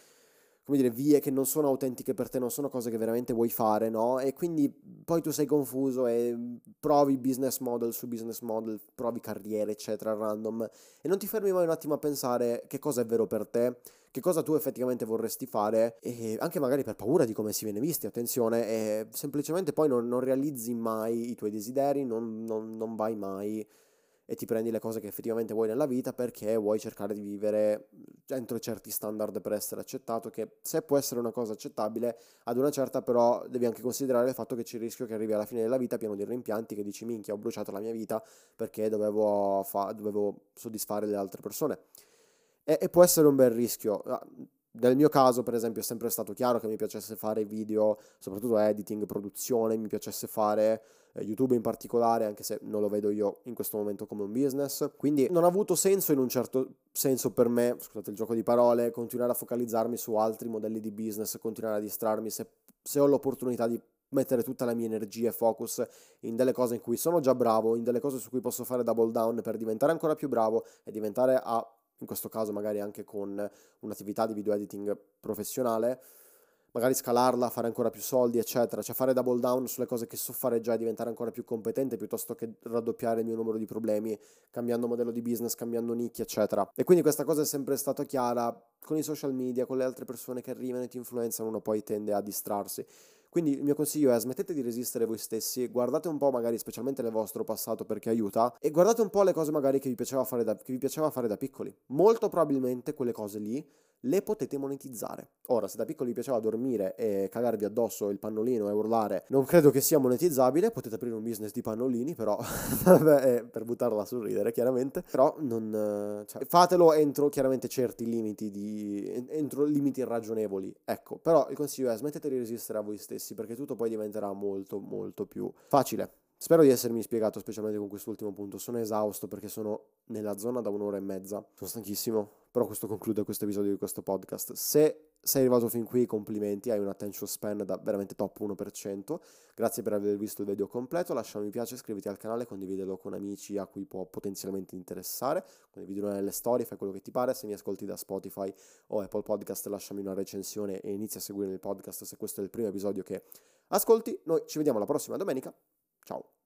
come dire, vie che non sono autentiche per te, non sono cose che veramente vuoi fare, no? E quindi poi tu sei confuso e provi business model su business model, provi carriere, eccetera, random, e non ti fermi mai un attimo a pensare che cosa è vero per te che cosa tu effettivamente vorresti fare e anche magari per paura di come si viene visti, attenzione, e semplicemente poi non, non realizzi mai i tuoi desideri, non, non, non vai mai e ti prendi le cose che effettivamente vuoi nella vita perché vuoi cercare di vivere entro certi standard per essere accettato, che se può essere una cosa accettabile, ad una certa però devi anche considerare il fatto che c'è il rischio che arrivi alla fine della vita pieno di rimpianti che dici minchia ho bruciato la mia vita perché dovevo, fa- dovevo soddisfare le altre persone e, può essere un bel rischio. Nel mio caso, per esempio, è sempre stato chiaro che mi piacesse fare video, soprattutto editing, produzione, mi piacesse fare eh, YouTube in particolare, anche se non lo vedo io in questo momento come un business. Quindi non ha avuto senso in un certo senso per me, scusate il gioco di parole, continuare a focalizzarmi su altri modelli di business, continuare a distrarmi se, se ho l'opportunità di mettere tutta la mia energia e focus in delle cose in cui sono già bravo, in delle cose su cui posso fare double down per diventare ancora più bravo e diventare a in questo caso magari anche con un'attività di video editing professionale, magari scalarla, fare ancora più soldi, eccetera, cioè fare double down sulle cose che so fare già e diventare ancora più competente piuttosto che raddoppiare il mio numero di problemi, cambiando modello di business, cambiando nicchie, eccetera. E quindi questa cosa è sempre stata chiara con i social media, con le altre persone che arrivano e ti influenzano, uno poi tende a distrarsi. Quindi il mio consiglio è smettete di resistere voi stessi, guardate un po' magari specialmente nel vostro passato perché aiuta e guardate un po' le cose magari che vi piaceva fare da, vi piaceva fare da piccoli. Molto probabilmente quelle cose lì le potete monetizzare. Ora, se da piccoli vi piaceva dormire e cagarvi addosso il pannolino e urlare, non credo che sia monetizzabile, potete aprire un business di pannolini, però, vabbè, per buttarla sul ridere, chiaramente, però non, cioè, fatelo entro chiaramente certi limiti, di, entro limiti ragionevoli, ecco, però il consiglio è smettete di resistere a voi stessi, perché tutto poi diventerà molto, molto più facile. Spero di essermi spiegato, specialmente con quest'ultimo punto. Sono esausto perché sono nella zona da un'ora e mezza. Sono stanchissimo, però questo conclude questo episodio di questo podcast. Se sei arrivato fin qui, complimenti, hai un attention span da veramente top 1%. Grazie per aver visto il video completo. Lascia un mi piace, iscriviti al canale, condividilo con amici a cui può potenzialmente interessare. Condividilo nelle storie, fai quello che ti pare. Se mi ascolti da Spotify o Apple Podcast, lasciami una recensione e inizia a seguire il podcast se questo è il primo episodio che ascolti. Noi ci vediamo la prossima domenica. Ciao.